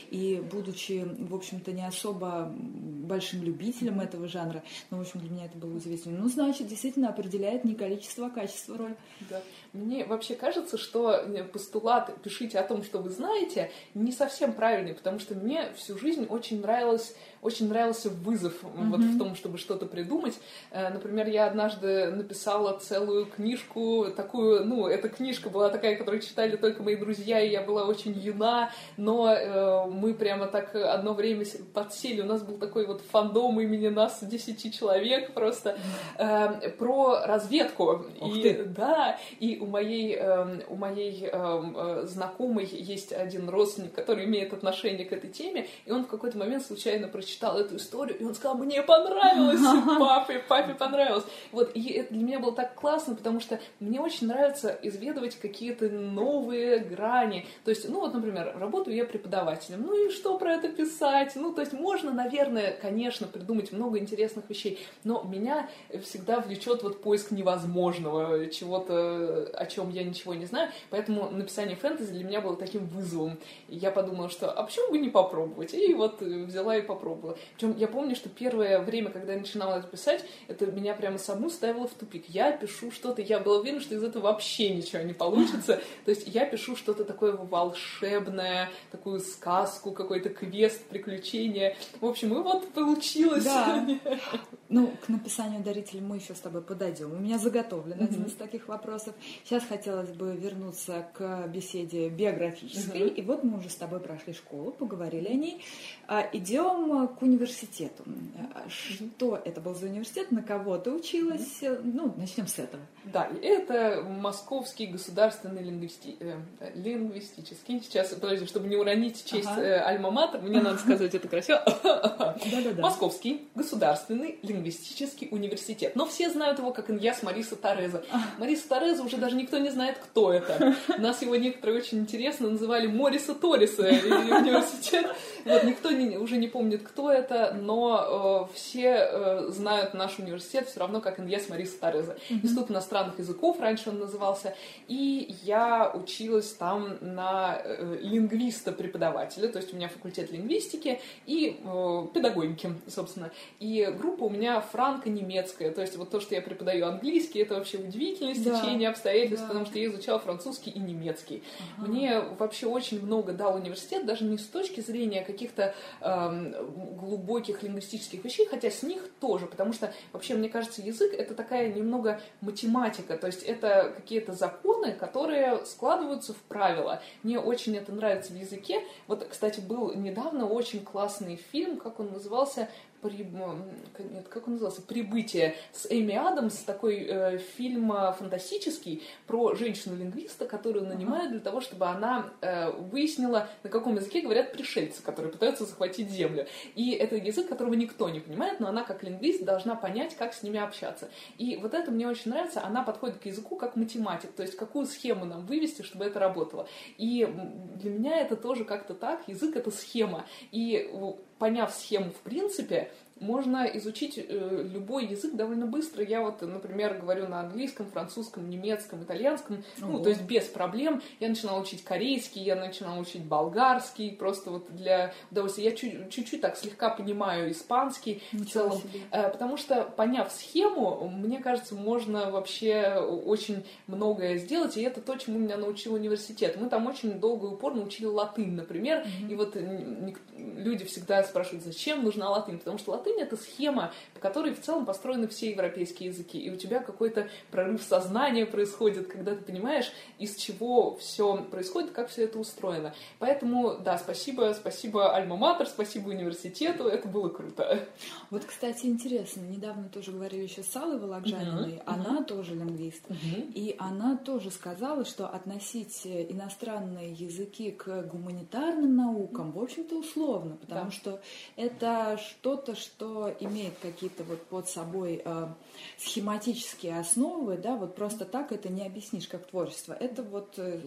И будучи, в общем-то, не особо большим любителем этого жанра, но, в общем, для меня это было удивительно. Ну, значит, действительно определяет не количество, а качество роль. Да. Мне вообще кажется, что э, постулат «пишите о том, что вы знаете» не совсем правильный, потому что мне всю жизнь очень нравилось очень нравился вызов mm-hmm. вот в том, чтобы что-то придумать. Э, например, я однажды написала целую книжку, такую, ну, эта книжка была такая, которую читали только мои друзья, и я была очень юна, но э, мы прямо так одно время подсели, у нас был такой вот фандом имени нас 10 человек просто, э, про разведку. Ух и, ты. Да, и у моей, э, у моей э, э, знакомой есть один родственник, который имеет отношение к этой теме, и он в какой-то момент случайно прочитал эту историю, и он сказал, мне понравилось, папе, папе понравилось. Вот, и это для меня было так классно, потому что мне очень нравится изведывать какие-то новые грани. То есть, ну вот, например, работаю я преподавателем, ну и что про это писать? Ну, то есть можно, наверное, конечно, придумать много интересных вещей, но меня всегда влечет вот поиск невозможного, чего-то, о чем я ничего не знаю, поэтому написание фэнтези для меня было таким вызовом. И я подумала, что а почему бы не попробовать? И вот взяла и попробовала. Причем я помню, что первое время, когда я начинала это писать, это меня прямо саму ставило в тупик. Я пишу что-то, я была уверена, что из этого вообще ничего не получится. То есть я пишу что-то такое волшебное, такую сказку, какой-то квест, приключение. В общем, и вот получилось. Да. Ну, к написанию дарителя мы еще с тобой подойдем. У меня заготовлен mm-hmm. один из таких вопросов. Сейчас хотелось бы вернуться к беседе биографической. Mm-hmm. И вот мы уже с тобой прошли школу, поговорили о ней. А, идем к университету. Mm-hmm. Что это был за университет? На кого ты училась? Mm-hmm. Ну, начнем с этого. Да, это Московский государственный лингвисти... э, лингвистический. Сейчас, подожди, чтобы не уронить честь ага. э, Альма-Матер, мне надо сказать это красиво. Московский государственный лингвистический университет. Но все знают его как Иньяс Мариса Тореза. Мариса Тореза уже даже никто не знает, кто это. Нас его некоторые очень интересно называли Мориса Ториса университет. Вот никто не, уже не помнит, кто это, но э, все э, знают наш университет все равно как Иньяс Мариса Тореза. Институт иностранных языков раньше он назывался. И я училась там на э, лингвиста-преподавателя, то есть у меня факультет лингвистики и э, педагогики, собственно. И группа у меня франко-немецкая, то есть вот то, что я преподаю английский, это вообще удивительное стечение да. Обстоятельств, да. потому что я изучала французский и немецкий. Ага. Мне вообще очень много дал университет, даже не с точки зрения каких-то э, глубоких лингвистических вещей, хотя с них тоже, потому что вообще, мне кажется, язык это такая немного математика, то есть это какие-то законы, которые складываются в правила. Мне очень это нравится в языке. Вот, кстати, был недавно очень классный фильм, как он назывался, при... Как он назывался? «Прибытие» с Эми Адамс, такой э, фильм э, фантастический про женщину-лингвиста, которую нанимают для того, чтобы она э, выяснила, на каком языке говорят пришельцы, которые пытаются захватить землю. И это язык, которого никто не понимает, но она как лингвист должна понять, как с ними общаться. И вот это мне очень нравится, она подходит к языку как математик, то есть какую схему нам вывести, чтобы это работало. И для меня это тоже как-то так, язык — это схема. И поняв схему в принципе, можно изучить э, любой язык довольно быстро. Я вот, например, говорю на английском, французском, немецком, итальянском, Ого. ну, то есть без проблем. Я начинала учить корейский, я начинала учить болгарский, просто вот для удовольствия. Я чуть-чуть так слегка понимаю испанский Ничего в целом, себе. Э, потому что, поняв схему, мне кажется, можно вообще очень многое сделать, и это то, чему меня научил университет. Мы там очень долго и упорно учили латынь, например, mm-hmm. и вот люди всегда спрашивают, зачем нужна латынь, потому что латынь латынь — это схема, по которой в целом построены все европейские языки. И у тебя какой-то прорыв сознания происходит, когда ты понимаешь, из чего все происходит, как все это устроено. Поэтому, да, спасибо, спасибо Альма-Матер, спасибо университету, это было круто. Вот, кстати, интересно, недавно тоже говорили еще с Аллой Волокжаниной, uh-huh, она uh-huh. тоже лингвист, uh-huh. и она тоже сказала, что относить иностранные языки к гуманитарным наукам, в общем-то, условно, потому да. что это что-то, что что имеет какие-то вот под собой э, схематические основы, да, вот просто так это не объяснишь как творчество. Это вот э,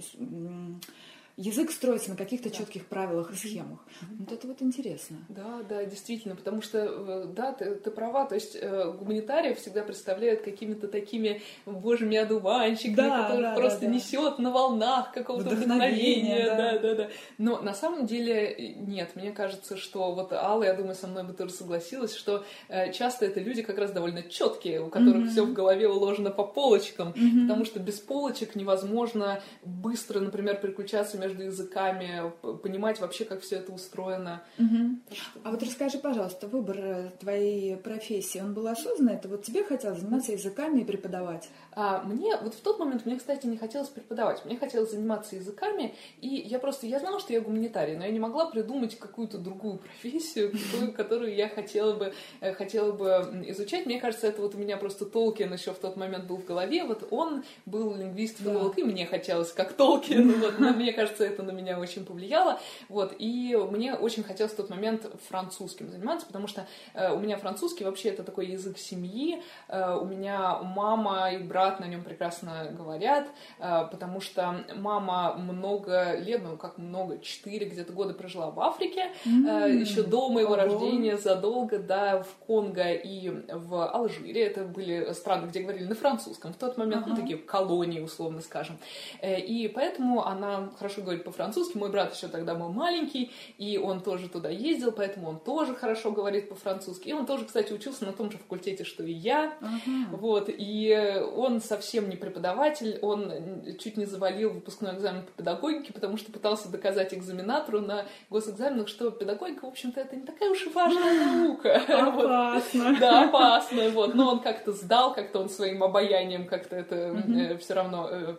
язык строится на каких-то да. четких правилах и схемах. Mm-hmm. Вот это вот интересно. Да, да, действительно, потому что, э, да, ты, ты права, то есть э, гуманитарии всегда представляют какими-то такими божьими одуванчиками, да, которых да, просто да, да. несет на волнах какого-то вдохновения. Да. да, да, да. Но на самом деле э, нет, мне кажется, что вот Алла, я думаю, со мной бы тоже согласилась, что э, часто это люди как раз довольно четкие, у которых mm-hmm. все в голове уложено по полочкам, mm-hmm. потому что без полочек невозможно быстро, например, переключаться между языками, понимать вообще, как все это устроено. Угу. А вот расскажи, пожалуйста, выбор э, твоей профессии, он был осознанный? Это вот тебе хотелось заниматься языками и преподавать? А, мне, вот в тот момент мне, кстати, не хотелось преподавать, мне хотелось заниматься языками, и я просто, я знала, что я гуманитарий, но я не могла придумать какую-то другую профессию, которую я хотела бы, э, хотела бы изучать. Мне кажется, это вот у меня просто Толкин еще в тот момент был в голове, вот он был лингвист, филолог, и мне хотелось как Толкин, вот, но мне кажется, это на меня очень повлияло, вот, и мне очень хотелось в тот момент французским заниматься, потому что э, у меня французский вообще это такой язык семьи, э, у меня мама и брат брат на нем прекрасно говорят, э, потому что мама много лет, ну как много, четыре где-то года прожила в Африке, mm-hmm. еще до моего Ого. рождения, задолго, да, в Конго и в Алжире. Это были страны, где говорили на французском. В тот момент, uh-huh. ну, такие колонии, условно скажем. Э, и поэтому она хорошо говорит по-французски. Мой брат еще тогда был маленький, и он тоже туда ездил, поэтому он тоже хорошо говорит по-французски. И он тоже, кстати, учился на том же факультете, что и я. Uh-huh. Вот, и он совсем не преподаватель, он чуть не завалил выпускной экзамен по педагогике, потому что пытался доказать экзаменатору на госэкзаменах, что педагогика, в общем-то, это не такая уж и важная наука. Опасно. Да, опасно. Вот. Но он как-то сдал, как-то он своим обаянием как-то это э, все равно э,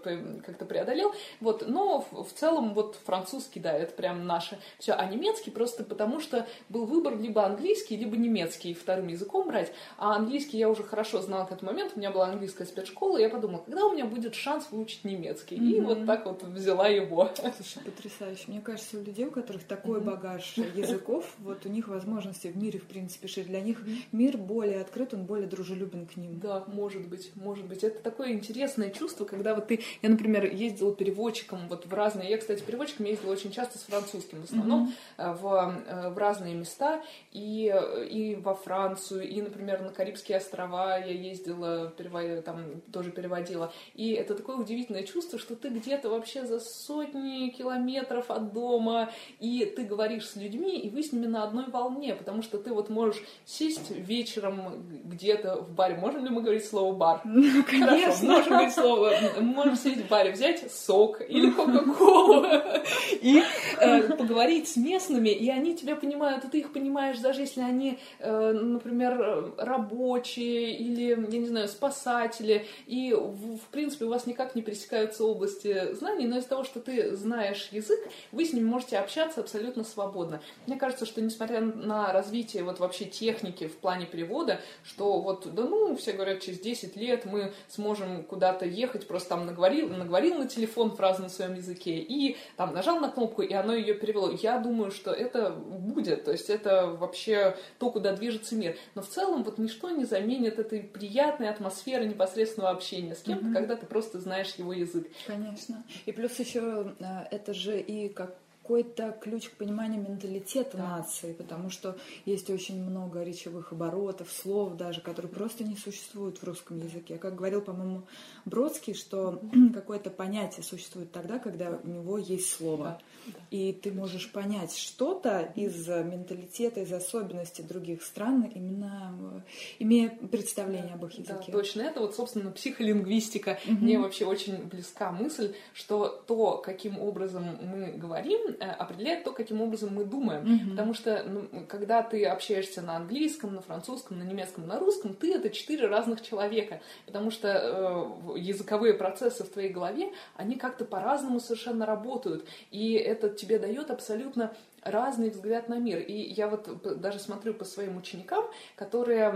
как-то преодолел. Вот. Но в целом вот французский, да, это прям наше все. А немецкий просто потому, что был выбор либо английский, либо немецкий вторым языком брать. А английский я уже хорошо знала к этому моменту. У меня была английская спецшкола, школы, я подумала, когда у меня будет шанс выучить немецкий. Mm-hmm. И вот так вот взяла его. Слушай, потрясающе. Мне кажется, у людей, у которых такой mm-hmm. багаж языков, вот у них возможности в мире, в принципе, шире. Для них мир более открыт, он более дружелюбен к ним. Да, может быть, может быть. Это такое интересное чувство, когда вот ты... Я, например, ездила переводчиком вот в разные... Я, кстати, переводчиком ездила очень часто с французским, в основном mm-hmm. в, э, в разные места. И, и во Францию, и, например, на Карибские острова я ездила, переводила там тоже переводила. И это такое удивительное чувство, что ты где-то вообще за сотни километров от дома, и ты говоришь с людьми, и вы с ними на одной волне, потому что ты вот можешь сесть вечером где-то в баре. Можем ли мы говорить слово бар? Ну, конечно. Хорошо, можем говорить слово. Можем сесть в баре, взять сок или кока-колу и э, поговорить с местными, и они тебя понимают, и ты их понимаешь, даже если они, э, например, рабочие или, я не знаю, спасатели, и, в, в принципе, у вас никак не пересекаются области знаний, но из-за того, что ты знаешь язык, вы с ним можете общаться абсолютно свободно. Мне кажется, что несмотря на развитие вот вообще техники в плане перевода, что вот, да ну, все говорят, через 10 лет мы сможем куда-то ехать, просто там наговорил, наговорил на телефон фразу на своем языке и там нажал на кнопку, и оно ее перевело. Я думаю, что это будет, то есть это вообще то, куда движется мир. Но в целом вот ничто не заменит этой приятной атмосферы непосредственного общения с кем-то, mm-hmm. когда ты просто знаешь его язык. Конечно. И плюс еще э, это же и как какой-то ключ к пониманию менталитета да. нации, потому что есть очень много речевых оборотов, слов даже, которые просто не существуют в русском языке. Как говорил, по-моему, Бродский, что какое-то понятие существует тогда, когда у него есть слово. Да. И ты можешь понять что-то из менталитета, из особенностей других стран, именно э, имея представление об их языке. Да, точно. Это вот, собственно, психолингвистика. Угу. Мне вообще очень близка мысль, что то, каким образом мы говорим, Э, определяет то, каким образом мы думаем. Mm-hmm. Потому что ну, когда ты общаешься на английском, на французском, на немецком, на русском, ты это четыре разных человека. Потому что э, языковые процессы в твоей голове, они как-то по-разному совершенно работают. И это тебе дает абсолютно разный взгляд на мир. И я вот даже смотрю по своим ученикам, которые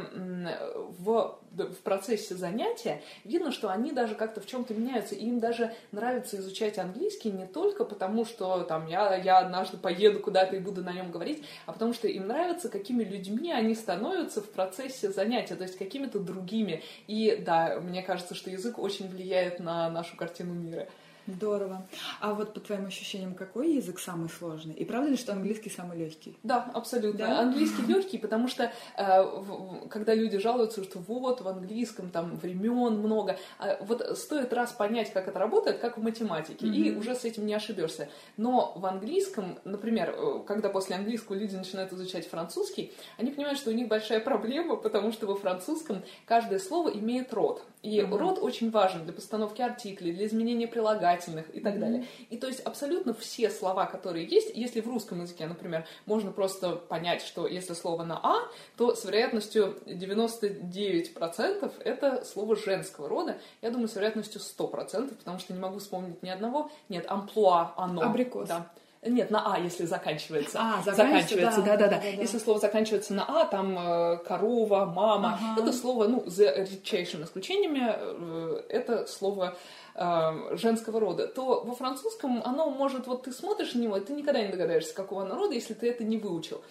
в, в процессе занятия видно, что они даже как-то в чем-то меняются. И им даже нравится изучать английский не только потому, что там я, я однажды поеду куда-то и буду на нем говорить, а потому что им нравится, какими людьми они становятся в процессе занятия, то есть какими-то другими. И да, мне кажется, что язык очень влияет на нашу картину мира. Здорово. А вот по твоим ощущениям, какой язык самый сложный? И правда ли, что английский самый легкий? Да, абсолютно. Да? Английский легкий, потому что э, когда люди жалуются, что вот в английском там времен много, а вот стоит раз понять, как это работает, как в математике, mm-hmm. и уже с этим не ошибешься. Но в английском, например, э, когда после английского люди начинают изучать французский, они понимают, что у них большая проблема, потому что во французском каждое слово имеет род. И uh-huh. род очень важен для постановки артиклей, для изменения прилагательных и так uh-huh. далее. И то есть абсолютно все слова, которые есть, если в русском языке, например, можно просто понять, что если слово на «а», то с вероятностью 99% это слово женского рода. Я думаю, с вероятностью 100%, потому что не могу вспомнить ни одного. Нет, амплуа, оно. Абрикос. Да. Нет, на А, если заканчивается. А, заканчивается, да, да, да, да. Если слово заканчивается на А, там э, корова, мама. Ага. Это слово, ну, за редчайшими исключениями, э, это слово э, женского рода, то во французском оно может, вот ты смотришь на него, и ты никогда не догадаешься, какого народа, если ты это не выучил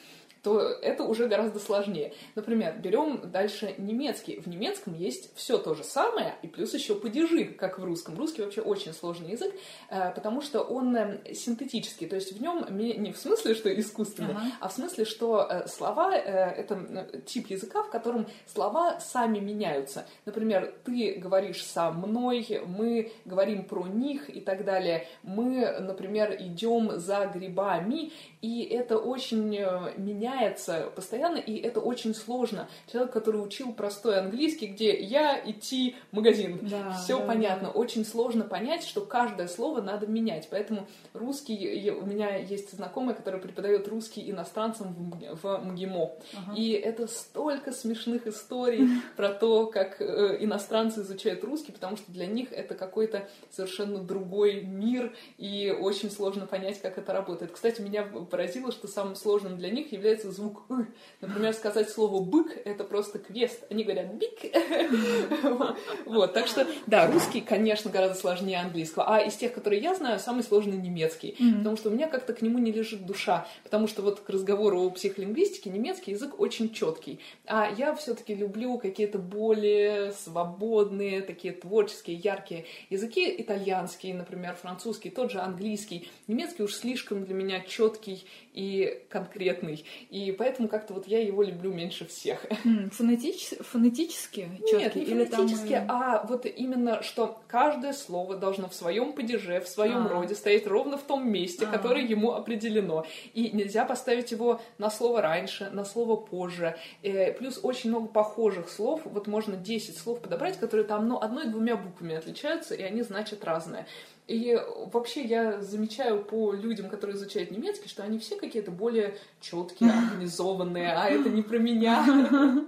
то это уже гораздо сложнее. Например, берем дальше немецкий. В немецком есть все то же самое, и плюс еще падежи, как в русском. Русский вообще очень сложный язык, э, потому что он э, синтетический, то есть в нем не в смысле, что искусственный, ага. а в смысле, что э, слова — это тип языка, в котором слова сами меняются. Например, ты говоришь со мной, мы говорим про них и так далее. Мы, например, идем за грибами, и это очень меняется меняется постоянно, и это очень сложно. Человек, который учил простой английский, где я идти в магазин, да, все да, понятно. Да. Очень сложно понять, что каждое слово надо менять. Поэтому русский, у меня есть знакомый, который преподает русский иностранцам в, в МГИМО. Ага. И это столько смешных историй про то, как э, иностранцы изучают русский, потому что для них это какой-то совершенно другой мир, и очень сложно понять, как это работает. Кстати, меня поразило, что самым сложным для них является звук «ы». Например, сказать слово «бык» — это просто квест. Они говорят «бик». Вот, так что, да, русский, конечно, гораздо сложнее английского. А из тех, которые я знаю, самый сложный немецкий. Потому что у меня как-то к нему не лежит душа. Потому что вот к разговору о психолингвистике немецкий язык очень четкий. А я все-таки люблю какие-то более свободные, такие творческие, яркие языки. Итальянский, например, французский, тот же английский. Немецкий уж слишком для меня четкий и конкретный. И поэтому как-то вот я его люблю меньше всех. Фонетич... Фонетически? Нет, не Или фонетически, там... а вот именно, что каждое слово должно в своем падеже, в своем а. роде стоять ровно в том месте, а. которое ему определено. И нельзя поставить его на слово раньше, на слово позже. Э, плюс очень много похожих слов. Вот можно 10 слов подобрать, которые там ну, одной-двумя буквами отличаются, и они значат разное. И вообще я замечаю по людям, которые изучают немецкий, что они все какие-то более четкие, организованные, а это не про меня.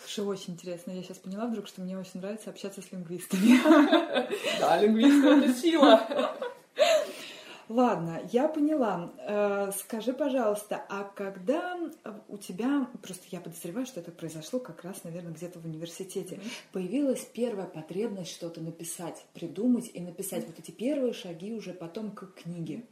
Слушай, очень интересно. Я сейчас поняла вдруг, что мне очень нравится общаться с лингвистами. Да, лингвисты — это сила. Ладно, я поняла. Э, скажи, пожалуйста, а когда у тебя, просто я подозреваю, что это произошло как раз, наверное, где-то в университете, mm-hmm. появилась первая потребность что-то написать, придумать и написать вот эти первые шаги уже потом к книге?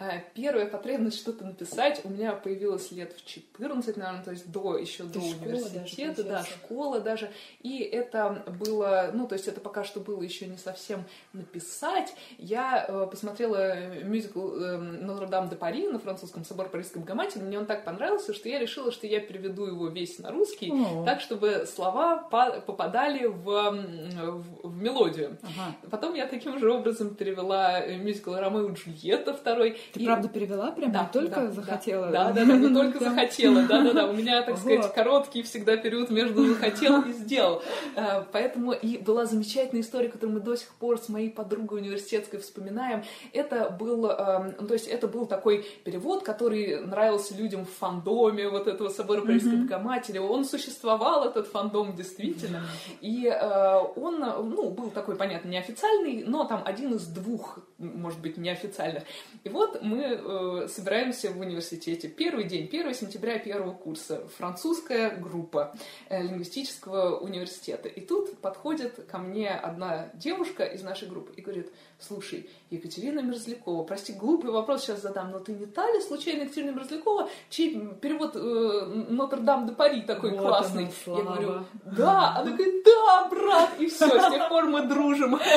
Э, первая потребность что-то написать у меня появилась лет в 14, наверное, то есть до еще до университета, даже, да, школа даже. И это было, ну, то есть это пока что было еще не совсем написать. Я э, посмотрела мюзикл э, Нотр-Дам де Пари на французском собор Парижской Богоматери, мне он так понравился, что я решила, что я переведу его весь на русский, О. так, чтобы слова попадали в, в, в мелодию. Ага. Потом я таким же образом перевела мюзикл Ромео и Джульетта второй, ты и... правда перевела прям? Да, не только да, захотела? Да, да, да, не только захотела, да, да, да. У меня, так сказать, короткий всегда период между захотел и сделал. Э, поэтому и была замечательная история, которую мы до сих пор с моей подругой университетской вспоминаем. Это был, эм, то есть это был такой перевод, который нравился людям в фандоме вот этого собора Парижской Богоматери. Он существовал, этот фандом, действительно. И э, он, ну, был такой, понятно, неофициальный, но там один из двух, может быть, неофициальных. И вот мы э, собираемся в университете. Первый день, 1 сентября первого курса. Французская группа э, лингвистического университета. И тут подходит ко мне одна девушка из нашей группы и говорит, слушай, Екатерина Мерзлякова, прости, глупый вопрос сейчас задам, но ты не та ли случайно Екатерина Мерзлякова, чей перевод э, Нотр-Дам де Пари такой вот классный? Я говорю, да, она говорит, да, брат, и все, с тех пор мы дружим.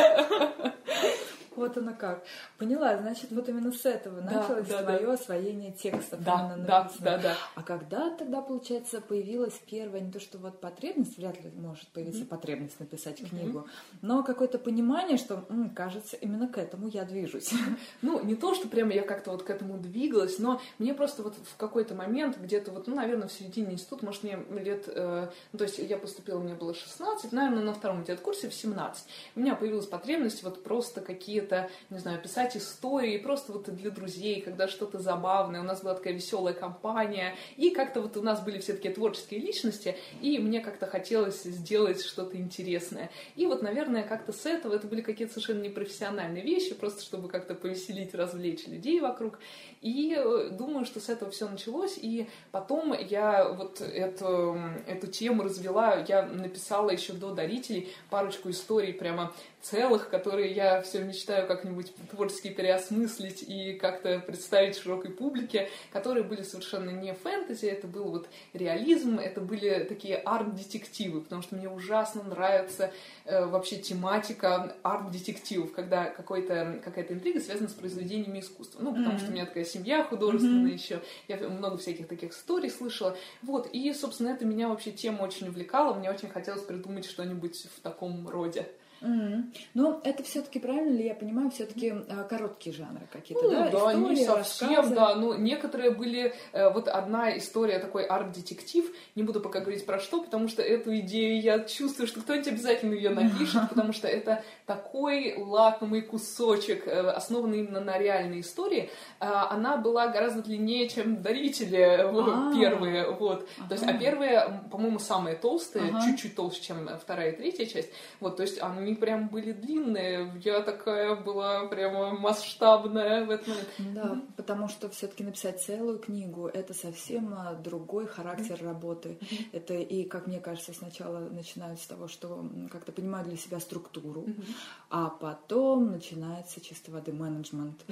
Вот оно как. Поняла, значит, вот именно с этого да, началось да, твое да. освоение текстов. Да, да, да, да. А когда тогда, получается, появилась первая, не то что вот потребность, вряд ли может появиться mm-hmm. потребность написать книгу, mm-hmm. но какое-то понимание, что, м, кажется, именно к этому я движусь. Ну, не то, что прямо я как-то вот к этому двигалась, но мне просто вот в какой-то момент, где-то вот, ну, наверное, в середине института, может, мне лет, э, ну, то есть я поступила, мне было 16, наверное, на втором где-то курсе в 17. У меня появилась потребность вот просто какие-то, не знаю, писать истории, просто вот для друзей, когда что-то забавное. У нас была такая веселая компания, и как-то вот у нас были все такие творческие личности, и мне как-то хотелось сделать что-то интересное. И вот, наверное, как-то с этого, это были какие-то совершенно непрофессиональные вещи, просто чтобы как-то повеселить, развлечь людей вокруг. И э, думаю, что с этого все началось, и потом я вот эту, эту тему развела, я написала еще до дарителей парочку историй прямо целых, которые я все мечтаю как-нибудь творчески переосмыслить и как-то представить широкой публике, которые были совершенно не фэнтези, это был вот реализм, это были такие арт-детективы, потому что мне ужасно нравится э, вообще тематика арт-детективов, когда какой-то, какая-то интрига связана с произведениями искусства. Ну, потому mm-hmm. что у меня такая семья художественная mm-hmm. еще, я много всяких таких историй слышала. Вот, и, собственно, это меня вообще тема очень увлекала, мне очень хотелось придумать что-нибудь в таком роде. Mm-hmm. Но это все-таки правильно ли я понимаю, все-таки э, короткие жанры какие-то, ну, да? Да, Истории, не совсем, рассказы. да. Ну, некоторые были, э, вот одна история такой арт-детектив, не буду пока говорить про что, потому что эту идею я чувствую, что кто-нибудь обязательно ее напишет, потому что это такой лакомый кусочек, э, основанный именно на реальной истории. Она была гораздо длиннее, чем дарители а. первые, вот. То есть, а первые, по-моему, самые толстые, чуть-чуть толще, чем вторая и третья часть. Вот, то есть они прям были длинные. Я такая была прямо масштабная в момент. Да, потому что все-таки написать целую книгу это совсем а, другой характер работы. Это и, как мне кажется, сначала начинают с того, что как-то понимают для себя структуру, а потом начинается чисто воды менеджмент.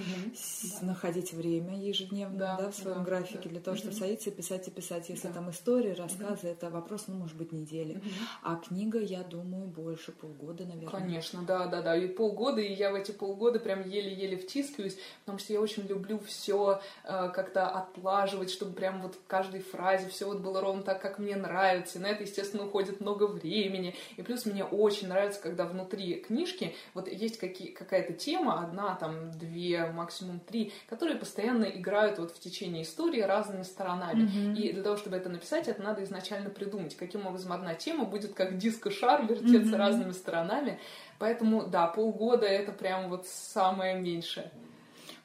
Находить время ежедневно да, да, в своем да, графике да. для того, чтобы садиться и писать и писать. Если да. там истории, рассказы, это вопрос, ну, может быть, недели. А книга, я думаю, больше полгода, наверное Конечно, да, да, да. И полгода, и я в эти полгода прям еле-еле втискиваюсь, потому что я очень люблю все э, как-то отлаживать, чтобы прям вот в каждой фразе все вот было ровно так, как мне нравится. И на это, естественно, уходит много времени. И плюс мне очень нравится, когда внутри книжки вот есть какие, какая-то тема, одна, там, две, максимум три, которые постоянно играют вот в течение истории разными сторонами. Mm-hmm. И для того, чтобы это написать, это надо изначально придумать, каким образом одна тема будет как диско-шар вертеться mm-hmm. разными сторонами, Поэтому, да, полгода это прям вот самое меньшее.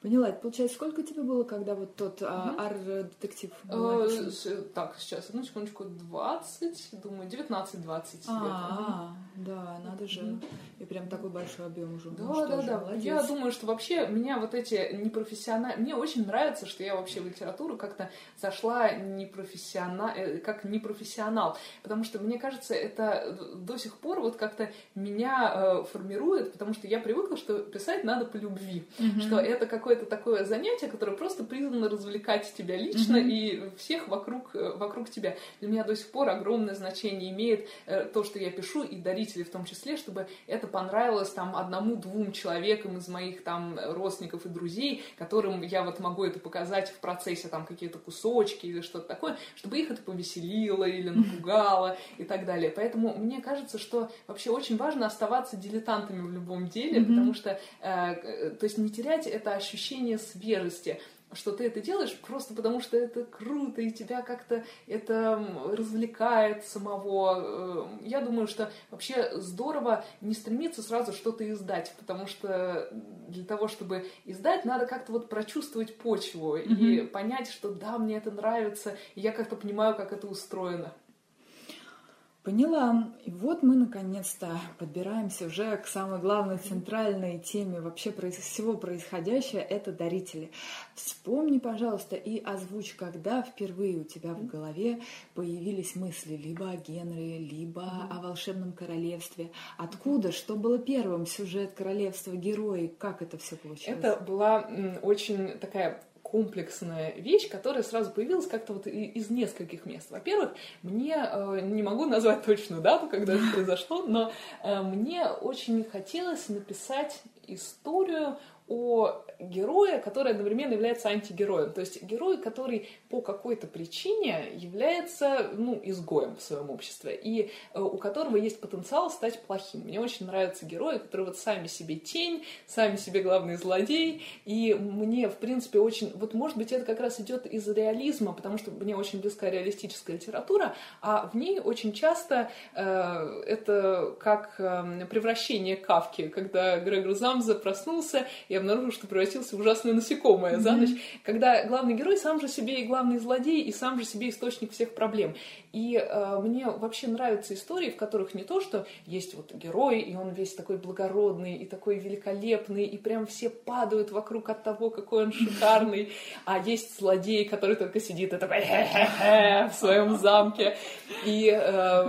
Поняла. Это получается, сколько тебе было, когда вот тот угу. ар-детектив э, Так, сейчас, одну секундочку, 20, думаю, 19-20 А, да, надо же. И прям такой большой объем уже. Да, да, да. Я думаю, что вообще меня вот эти непрофессиональные... Мне очень нравится, что я вообще в литературу как-то зашла непрофессионал... Э, как непрофессионал. Потому что, мне кажется, это до сих пор вот как-то меня э, формирует, потому что я привыкла, что писать надо по любви. Что это какой какое-то такое занятие, которое просто призвано развлекать тебя лично mm-hmm. и всех вокруг, э, вокруг тебя. Для меня до сих пор огромное значение имеет э, то, что я пишу, и дарители в том числе, чтобы это понравилось там одному-двум человекам из моих там родственников и друзей, которым я вот могу это показать в процессе там какие-то кусочки или что-то такое, чтобы их это повеселило или напугало и так далее. Поэтому мне кажется, что вообще очень важно оставаться дилетантами в любом деле, mm-hmm. потому что, э, то есть не терять это ощущение ощущение свежести, что ты это делаешь просто потому, что это круто, и тебя как-то это развлекает самого. Э, я думаю, что вообще здорово не стремиться сразу что-то издать, потому что для того, чтобы издать, надо как-то вот прочувствовать почву mm-hmm. и понять, что да, мне это нравится, и я как-то понимаю, как это устроено. Поняла. И вот мы наконец-то подбираемся уже к самой главной центральной теме вообще всего происходящего. Это дарители. Вспомни, пожалуйста, и озвучь, когда впервые у тебя в голове появились мысли либо о Генри, либо mm-hmm. о волшебном королевстве. Откуда? Что было первым? Сюжет королевства, герои? Как это все получилось? Это была очень такая комплексная вещь, которая сразу появилась как-то вот из нескольких мест. Во-первых, мне, э, не могу назвать точную дату, когда это произошло, но э, мне очень хотелось написать историю о герое, который одновременно является антигероем. То есть герой, который по какой-то причине является ну, изгоем в своем обществе, и э, у которого есть потенциал стать плохим. Мне очень нравятся герои, которые вот сами себе тень, сами себе главный злодей, и мне, в принципе, очень... Вот, может быть, это как раз идет из реализма, потому что мне очень близка реалистическая литература, а в ней очень часто э, это как э, превращение Кавки, когда Грегор Замза проснулся и обнаружил, что превратился в ужасное насекомое mm-hmm. за ночь, когда главный герой сам же себе и главный злодей, и сам же себе источник всех проблем. И э, мне вообще нравятся истории, в которых не то, что есть вот герой, и он весь такой благородный, и такой великолепный, и прям все падают вокруг от того, какой он шикарный, а есть злодей, который только сидит и такой в своем замке, и э,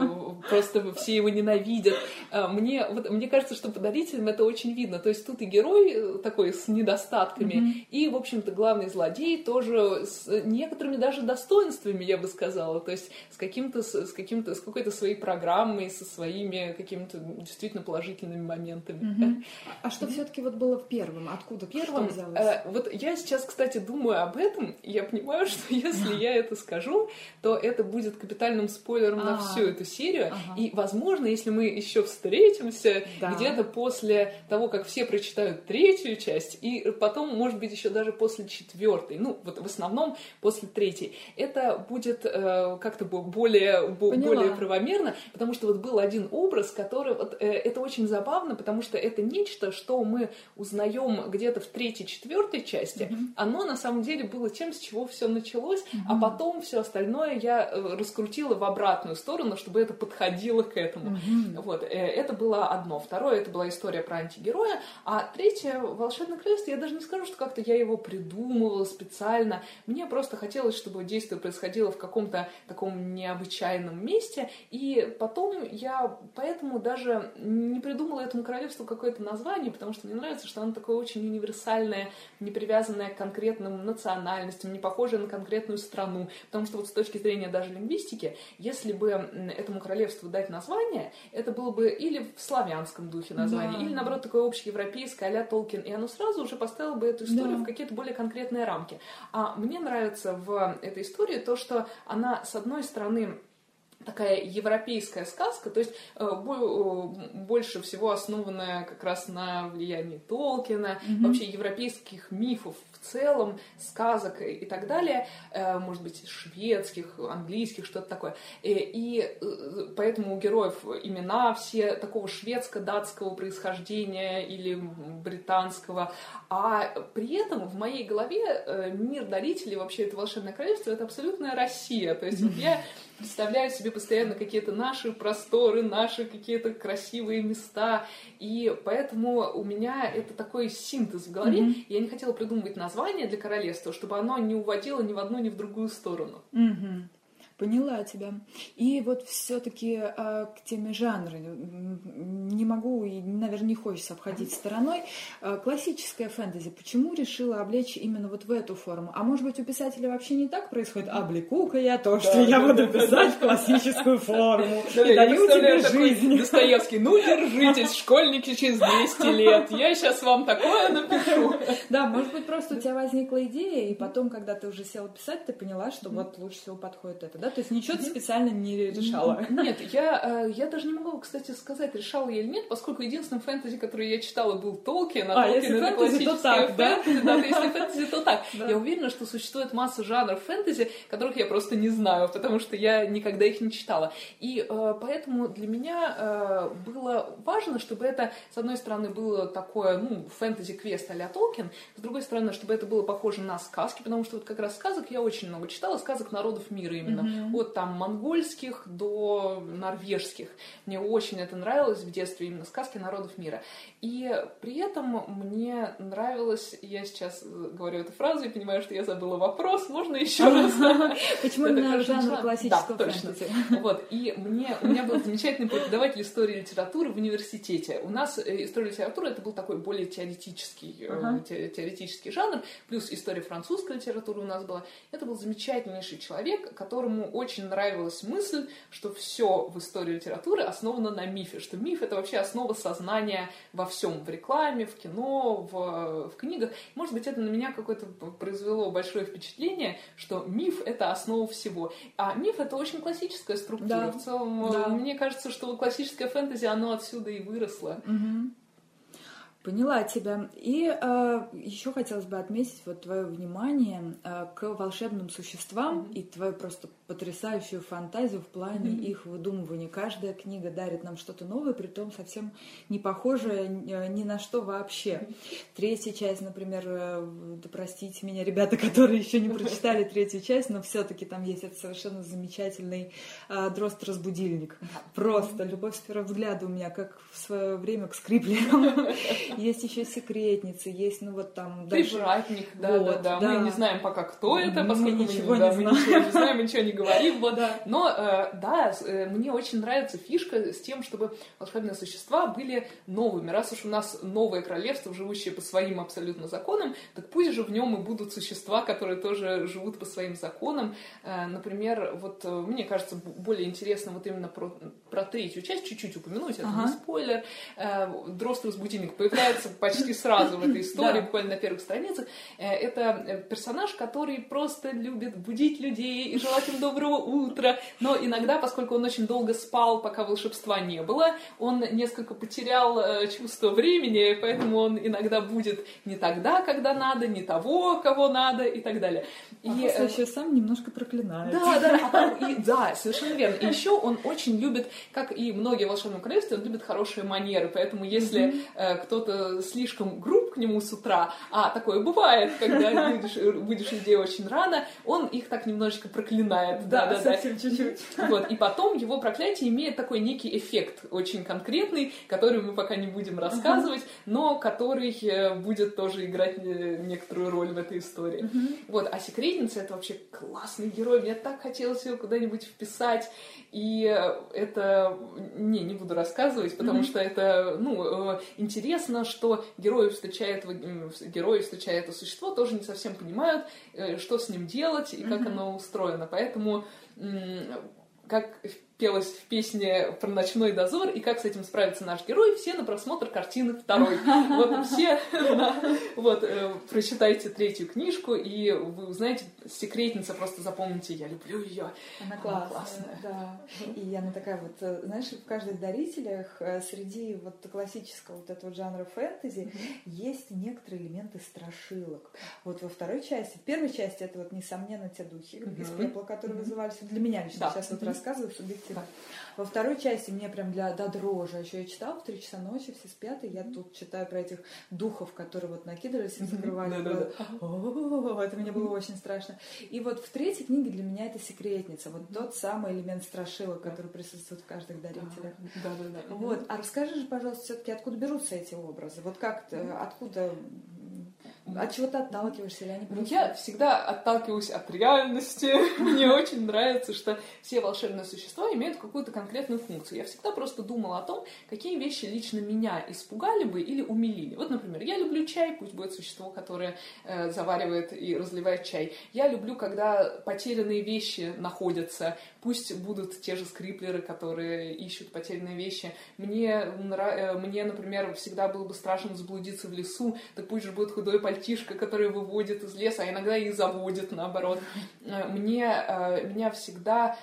просто все его ненавидят. Э, мне, вот, мне кажется, что подарителям это очень видно. То есть тут и герой э, такой с недостатками, mm-hmm. и, в общем-то, главный злодей тоже с некоторыми даже достоинствами, я бы сказала, то есть с каким-то, с каким-то, с какой-то своей программой, со своими какими-то действительно положительными моментами. Mm-hmm. А что mm-hmm. все-таки вот было в первом? Откуда первым взялось? Э, вот я сейчас, кстати, думаю об этом, я понимаю, что если я это скажу, то это будет капитальным спойлером на всю эту серию, и, возможно, если мы еще встретимся где-то после того, как все прочитают третью часть, и потом, может быть, еще даже после четвертой, ну, вот в основном после третьей, это будет э, как-то более, более правомерно, потому что вот был один образ, который, вот, э, это очень забавно, потому что это нечто, что мы узнаем где-то в третьей, четвертой части, mm-hmm. оно на самом деле было тем, с чего все началось, mm-hmm. а потом все остальное я э, раскрутила в обратную сторону, чтобы это подходило к этому. Mm-hmm. Вот, э, это было одно. Второе, это была история про антигероя, а третье, «Волшебное королевство», я даже не скажу, что как-то я его придумывала специально. Мне просто хотелось, чтобы действие происходило в каком-то таком необычайном месте. И потом я поэтому даже не придумала этому королевству какое-то название, потому что мне нравится, что оно такое очень универсальное, не привязанное к конкретным национальностям, не похожее на конкретную страну. Потому что вот с точки зрения даже лингвистики, если бы этому королевству дать название, это было бы или в славянском духе название, да. или наоборот такое общеевропейское а-ля Толкин. И оно сразу уже поставило бы эту историю да. в какие-то более конкретные рамки. А мне нравится в этой истории то, что она, с одной стороны, такая европейская сказка, то есть э, э, больше всего основанная как раз на влиянии Толкина, mm-hmm. вообще европейских мифов целом, сказок и так далее, э, может быть, шведских, английских, что-то такое. И, поэтому у героев имена все такого шведско-датского происхождения или британского. А при этом в моей голове мир дарителей, вообще это волшебное королевство, это абсолютная Россия. То есть вот я представляю себе постоянно какие-то наши просторы, наши какие-то красивые места, и поэтому у меня это такой синтез в голове. Mm-hmm. Я не хотела придумывать название для королевства, чтобы оно не уводило ни в одну, ни в другую сторону. Mm-hmm. Поняла тебя. И вот все-таки э, а, к теме жанра не могу и, наверное, не хочется обходить стороной. Э, классическая фэнтези. Почему решила облечь именно вот в эту форму? А может быть, у писателя вообще не так происходит? Облеку-ка я то, что я буду писать в классическую форму. И даю тебе жизнь. Достоевский, ну держитесь, школьники через 200 лет. Я сейчас вам такое напишу. Да, может быть, просто у тебя возникла идея, и потом, когда ты уже села писать, ты поняла, что вот лучше всего подходит это да? То есть ничего ты специально не решала? Нет, я, э, я даже не могу, кстати, сказать, решала я или нет, поскольку единственным фэнтези, который я читала, был Толкин, а, а Толкин это фэнтези, то так, да? фэнтези, да? Если фэнтези, то так. Я уверена, что существует масса жанров фэнтези, которых я просто не знаю, потому что я никогда их не читала. И э, поэтому для меня э, было важно, чтобы это, с одной стороны, было такое, ну, фэнтези-квест а Толкин, с другой стороны, чтобы это было похоже на сказки, потому что вот как раз сказок я очень много читала, сказок народов мира именно. Угу. от там монгольских до норвежских. Мне очень это нравилось в детстве, именно сказки народов мира. И при этом мне нравилось, я сейчас говорю эту фразу и понимаю, что я забыла вопрос, можно еще раз? Почему именно жанр классического фэнтези? Вот, и мне, у меня был замечательный преподаватель истории литературы в университете. У нас э, история литературы это был такой более теоретический, э, теоретический жанр, плюс история французской литературы у нас была. Это был замечательнейший человек, которому очень нравилась мысль, что все в истории литературы основано на мифе, что миф это вообще основа сознания во всем, в рекламе, в кино, в, в книгах. Может быть, это на меня какое-то произвело большое впечатление, что миф это основа всего. А миф это очень классическая структура. Да. В целом, да. мне кажется, что классическое фэнтези, оно отсюда и выросло. Угу. Поняла тебя. И э, еще хотелось бы отметить вот твое внимание э, к волшебным существам mm-hmm. и твою просто потрясающую фантазию в плане mm-hmm. их выдумывания. Каждая книга дарит нам что-то новое, при том совсем не похожее ни на что вообще. Третья часть, например, э, да простите меня, ребята, которые еще не прочитали третью часть, но все-таки там есть этот совершенно замечательный э, дрозд-разбудильник. Просто любовь с первого взгляда у меня, как в свое время к скриплерам. Есть еще секретницы, есть, ну вот там... Привратник, да, вот, да, да. Мы не знаем пока, кто это, поскольку мы ничего, не, мы ничего не знаем, ничего не говорим. Вот. Да. Но, э, да, э, мне очень нравится фишка с тем, чтобы волшебные существа были новыми. Раз уж у нас новое королевство, живущее по своим абсолютно законам, так пусть же в нем и будут существа, которые тоже живут по своим законам. Э, например, вот э, мне кажется, более интересно вот именно про, про третью часть чуть-чуть упомянуть, это ага. не спойлер. Э, Дрозд-разбудильник появляется появляется почти сразу в этой истории, буквально на первых страницах. Э, это персонаж, который просто любит будить людей и желать им доброго утра. Но иногда, поскольку он очень долго спал, пока волшебства не было, он несколько потерял э, чувство времени, поэтому он иногда будет не тогда, когда надо, не того, кого надо и так далее. А и после еще сам немножко проклинает. Да, да, а и, да, совершенно верно. И еще он очень любит, как и многие в волшебном королевстве, он любит хорошие манеры. Поэтому если mm-hmm. кто-то Э, слишком груб к нему с утра, а такое бывает, когда будешь, будешь людей очень рано, он их так немножечко проклинает. Да, да, да совсем чуть-чуть. Вот, и потом его проклятие имеет такой некий эффект очень конкретный, который мы пока не будем рассказывать, uh-huh. но который э, будет тоже играть э, некоторую роль в этой истории. Uh-huh. Вот, а секретница это вообще классный герой, мне так хотелось его куда-нибудь вписать, и это не не буду рассказывать, потому uh-huh. что это ну интересно, что герои встречает, герои встречает это существо, тоже не совсем понимают, э, что с ним делать и как mm-hmm. оно устроено. Поэтому как пелось в песне про ночной дозор и как с этим справится наш герой, все на просмотр картины второй. Вот все, вот, э, прочитайте третью книжку, и вы узнаете, секретница, просто запомните, я люблю ее. Она, классная. Да. И она такая вот, э, знаешь, в каждых дарителях э, среди вот классического вот этого жанра фэнтези есть некоторые элементы страшилок. Вот во второй части, в первой части это вот, несомненно, те духи из пепла, которые вызывались. Для меня лично сейчас вот рассказываю субъективно да. Во второй части мне прям для до дрожи. Еще я читала в три часа ночи, все спят, и я тут читаю про этих духов, которые вот накидывались и закрывали. Это мне было очень страшно. И вот в третьей книге для меня это секретница. Вот тот самый элемент страшила, который присутствует в каждых дарителях. Да, да, да. Вот. А расскажи же, пожалуйста, все-таки откуда берутся эти образы? Вот как откуда от чего ты отталкиваешься или они просто... Я всегда отталкиваюсь от реальности. Мне очень нравится, что все волшебные существа имеют какую-то конкретную функцию. Я всегда просто думала о том, какие вещи лично меня испугали бы или умилили. Вот, например, я люблю чай, пусть будет существо, которое э, заваривает и разливает чай. Я люблю, когда потерянные вещи находятся. Пусть будут те же скриплеры, которые ищут потерянные вещи. Мне. Э, мне например, всегда было бы страшно заблудиться в лесу, так пусть же будет худой мальчишка, который выводит из леса, а иногда и заводит, наоборот. Э, мне, э, меня всегда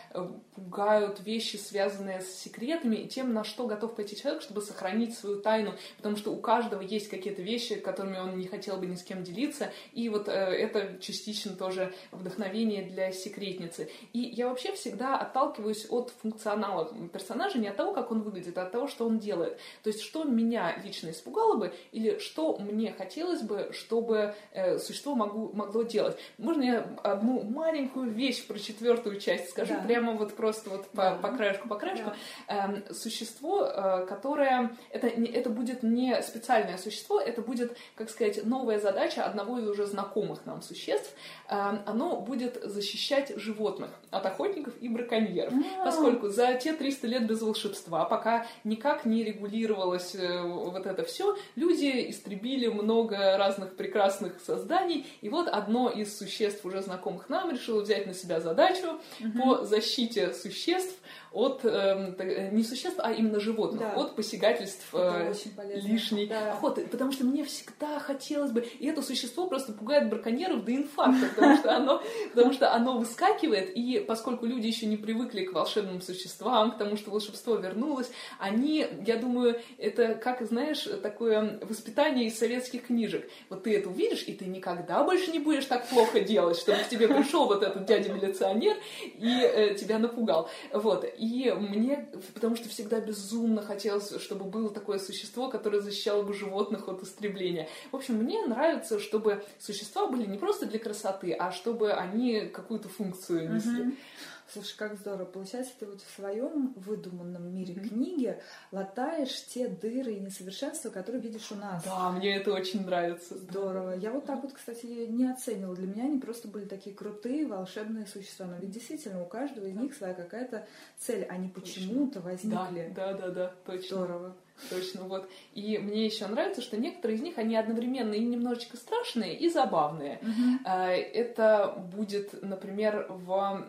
пугают вещи, связанные с секретами и тем, на что готов пойти человек, чтобы сохранить свою тайну, потому что у каждого есть какие-то вещи, которыми он не хотел бы ни с кем делиться, и вот э, это частично тоже вдохновение для секретницы. И я вообще всегда отталкиваюсь от функционала персонажа, не от того, как он выглядит, а от того, что он делает. То есть, что меня лично испугало бы, или что мне хотелось бы, чтобы э, существо могу, могло делать. Можно я одну маленькую вещь про четвертую часть скажу, да. прямо вот просто вот по, по краешку, по краешку. Да. Эм, существо, э, которое... Это, это будет не специальное существо, это будет, как сказать, новая задача одного из уже знакомых нам существ. Эм, оно будет защищать животных от охотников и браконьеров. А-а-а. Поскольку за те 300 лет без волшебства, пока никак не регулировалось э, вот это все, люди истребили много разных прекрасных созданий, и вот одно из существ, уже знакомых нам, решило взять на себя задачу угу. по защите существ от э, не существ, а именно животных, да. от посягательств э, лишней да. охоты. Потому что мне всегда хотелось бы, и это существо просто пугает браконьеров до инфаркта, потому что оно, потому что оно выскакивает, и поскольку люди еще не привыкли к волшебным существам, к тому, что волшебство вернулось, они, я думаю, это, как знаешь, такое воспитание из советских книжек. Вот ты это увидишь, и ты никогда больше не будешь так плохо делать, чтобы к тебе пришел вот этот дядя-милиционер и э, тебя напугал. Вот. И мне, потому что всегда безумно хотелось, чтобы было такое существо, которое защищало бы животных от истребления. В общем, мне нравится, чтобы существа были не просто для красоты, а чтобы они какую-то функцию несли. Mm-hmm. Слушай, как здорово. Получается, ты вот в своем выдуманном мире mm-hmm. книги латаешь те дыры и несовершенства, которые видишь у нас. Да, мне это очень нравится. Здорово. Я вот так вот, кстати, не оценила. Для меня они просто были такие крутые, волшебные существа. Но ведь действительно у каждого из них своя какая-то цель. Они почему-то возникли. Да, да, да, да, точно. Здорово. Точно, вот. И мне еще нравится, что некоторые из них, они одновременно и немножечко страшные, и забавные. Mm-hmm. Это будет, например, в,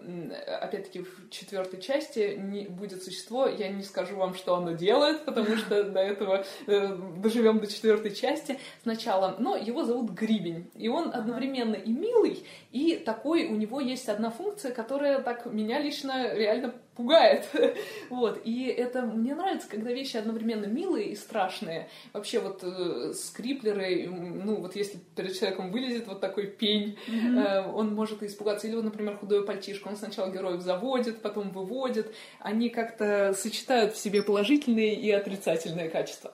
опять-таки, в четвертой части не, будет существо, я не скажу вам, что оно делает, потому что до этого э, доживем до четвертой части сначала, но его зовут Грибень, и он одновременно и милый, и такой, у него есть одна функция, которая так меня лично реально пугает. вот. И это мне нравится, когда вещи одновременно милые и страшные. Вообще вот э, скриплеры, ну вот если перед человеком вылезет вот такой пень, mm-hmm. э, он может испугаться. Или вот, например, худое пальтишко. Он сначала героев заводит, потом выводит. Они как-то сочетают в себе положительные и отрицательные качества.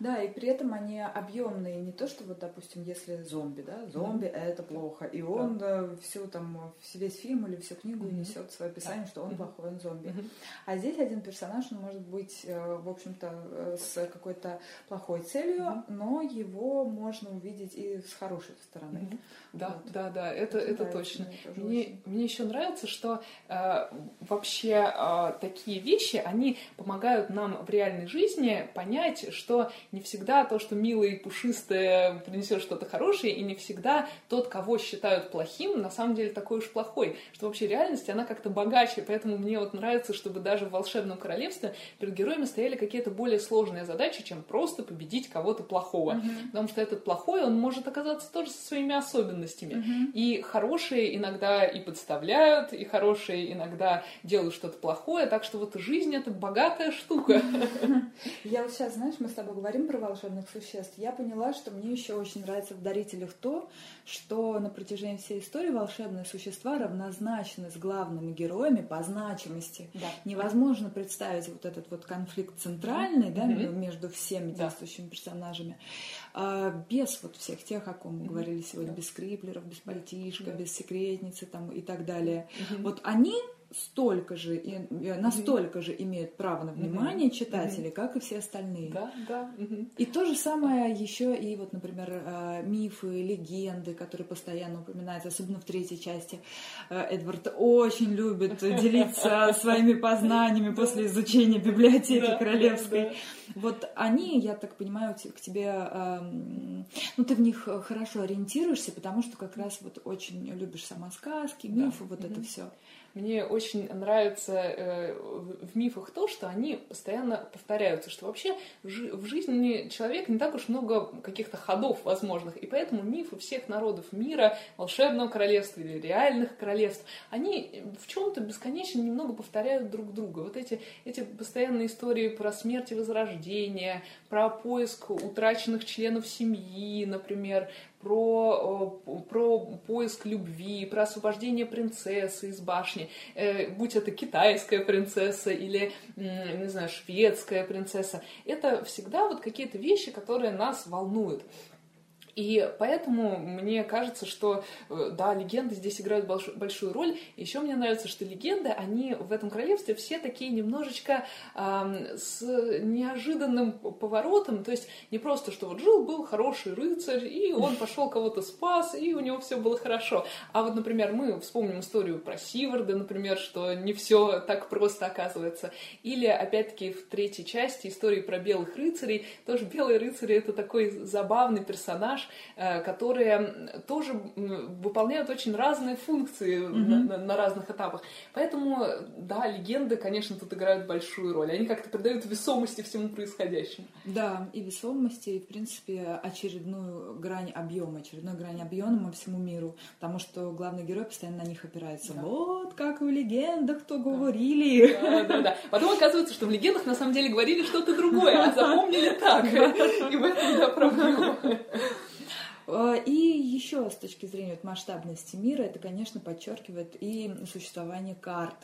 Да, и при этом они объемные, не то, что вот, допустим, если зомби, да, зомби mm-hmm. это плохо, и он да. всю там, весь фильм или всю книгу mm-hmm. несет свое описание, да. что он mm-hmm. плохой, он зомби. Mm-hmm. А здесь один персонаж, он может быть, э, в общем-то, э, с какой-то плохой целью, mm-hmm. но его можно увидеть и с хорошей стороны. Mm-hmm. Да, вот. да, да, это, это, это точно. Мне, мне еще нравится, что э, вообще э, такие вещи, они помогают нам в реальной жизни понять, что не всегда то, что милое и пушистое принесет что-то хорошее, и не всегда тот, кого считают плохим, на самом деле такой уж плохой. Что вообще реальность, она как-то богаче, поэтому мне вот нравится, чтобы даже в волшебном королевстве перед героями стояли какие-то более сложные задачи, чем просто победить кого-то плохого. Mm-hmm. Потому что этот плохой, он может оказаться тоже со своими особенностями. Угу. И хорошие иногда и подставляют, и хорошие иногда делают что-то плохое. Так что вот жизнь это богатая штука. Я вот сейчас, знаешь, мы с тобой говорим про волшебных существ. Я поняла, что мне еще очень нравится в дарителях то, что на протяжении всей истории волшебные существа равнозначны с главными героями по значимости. Да. Невозможно представить вот этот вот конфликт центральный, да, между всеми действующими персонажами, а без вот всех тех, о ком мы говорили сегодня, без Криплеров, без Пальтишка, без Секретницы там и так далее. Вот они столько же и э, настолько же имеют право на внимание mm-hmm. читателей, mm-hmm. как и все остальные. Да, да. Mm-hmm. И то же самое еще и вот, например, э, мифы, легенды, которые постоянно упоминаются, особенно в третьей части. Э, Эдвард очень любит делиться своими познаниями после изучения библиотеки королевской. Вот они, я так понимаю, к тебе, эм, ну ты в них хорошо ориентируешься, потому что как раз вот очень любишь сама сказки, мифы, вот это все. Мне очень нравится э, в мифах то, что они постоянно повторяются, что вообще в жизни человека не так уж много каких-то ходов возможных, и поэтому мифы всех народов мира, волшебного королевства или реальных королевств, они в чем-то бесконечно немного повторяют друг друга. Вот эти, эти постоянные истории про смерть и возрождение, про поиск утраченных членов семьи, например, про, про поиск любви, про освобождение принцессы из башни, э, будь это китайская принцесса или, не знаю, шведская принцесса. Это всегда вот какие-то вещи, которые нас волнуют. И поэтому мне кажется, что, э, да, легенды здесь играют большую роль. Еще мне нравится, что легенды, они в этом королевстве все такие немножечко э, с неожиданным поворотом. То есть не просто, что вот жил-был хороший рыцарь, и он пошел кого-то спас, и у него все было хорошо. А вот, например, мы вспомним историю про Сиварда, например, что не все так просто оказывается. Или, опять-таки, в третьей части истории про белых рыцарей. Тоже белые рыцари — это такой забавный персонаж, Э, которые тоже выполняют очень разные функции mm-hmm. на, на разных этапах. Поэтому, да, легенды, конечно, тут играют большую роль. Они как-то придают весомости всему происходящему. Да, и весомости, и, в принципе, очередную грань объема, очередную грань объема всему миру, потому что главный герой постоянно на них опирается. Да. Вот как в легендах то говорили. Да, да, да. Потом оказывается, что в легендах на самом деле говорили что-то другое, а запомнили так. И в этом, да, проблема. А, и еще с точки зрения вот масштабности мира, это, конечно, подчеркивает и существование карт,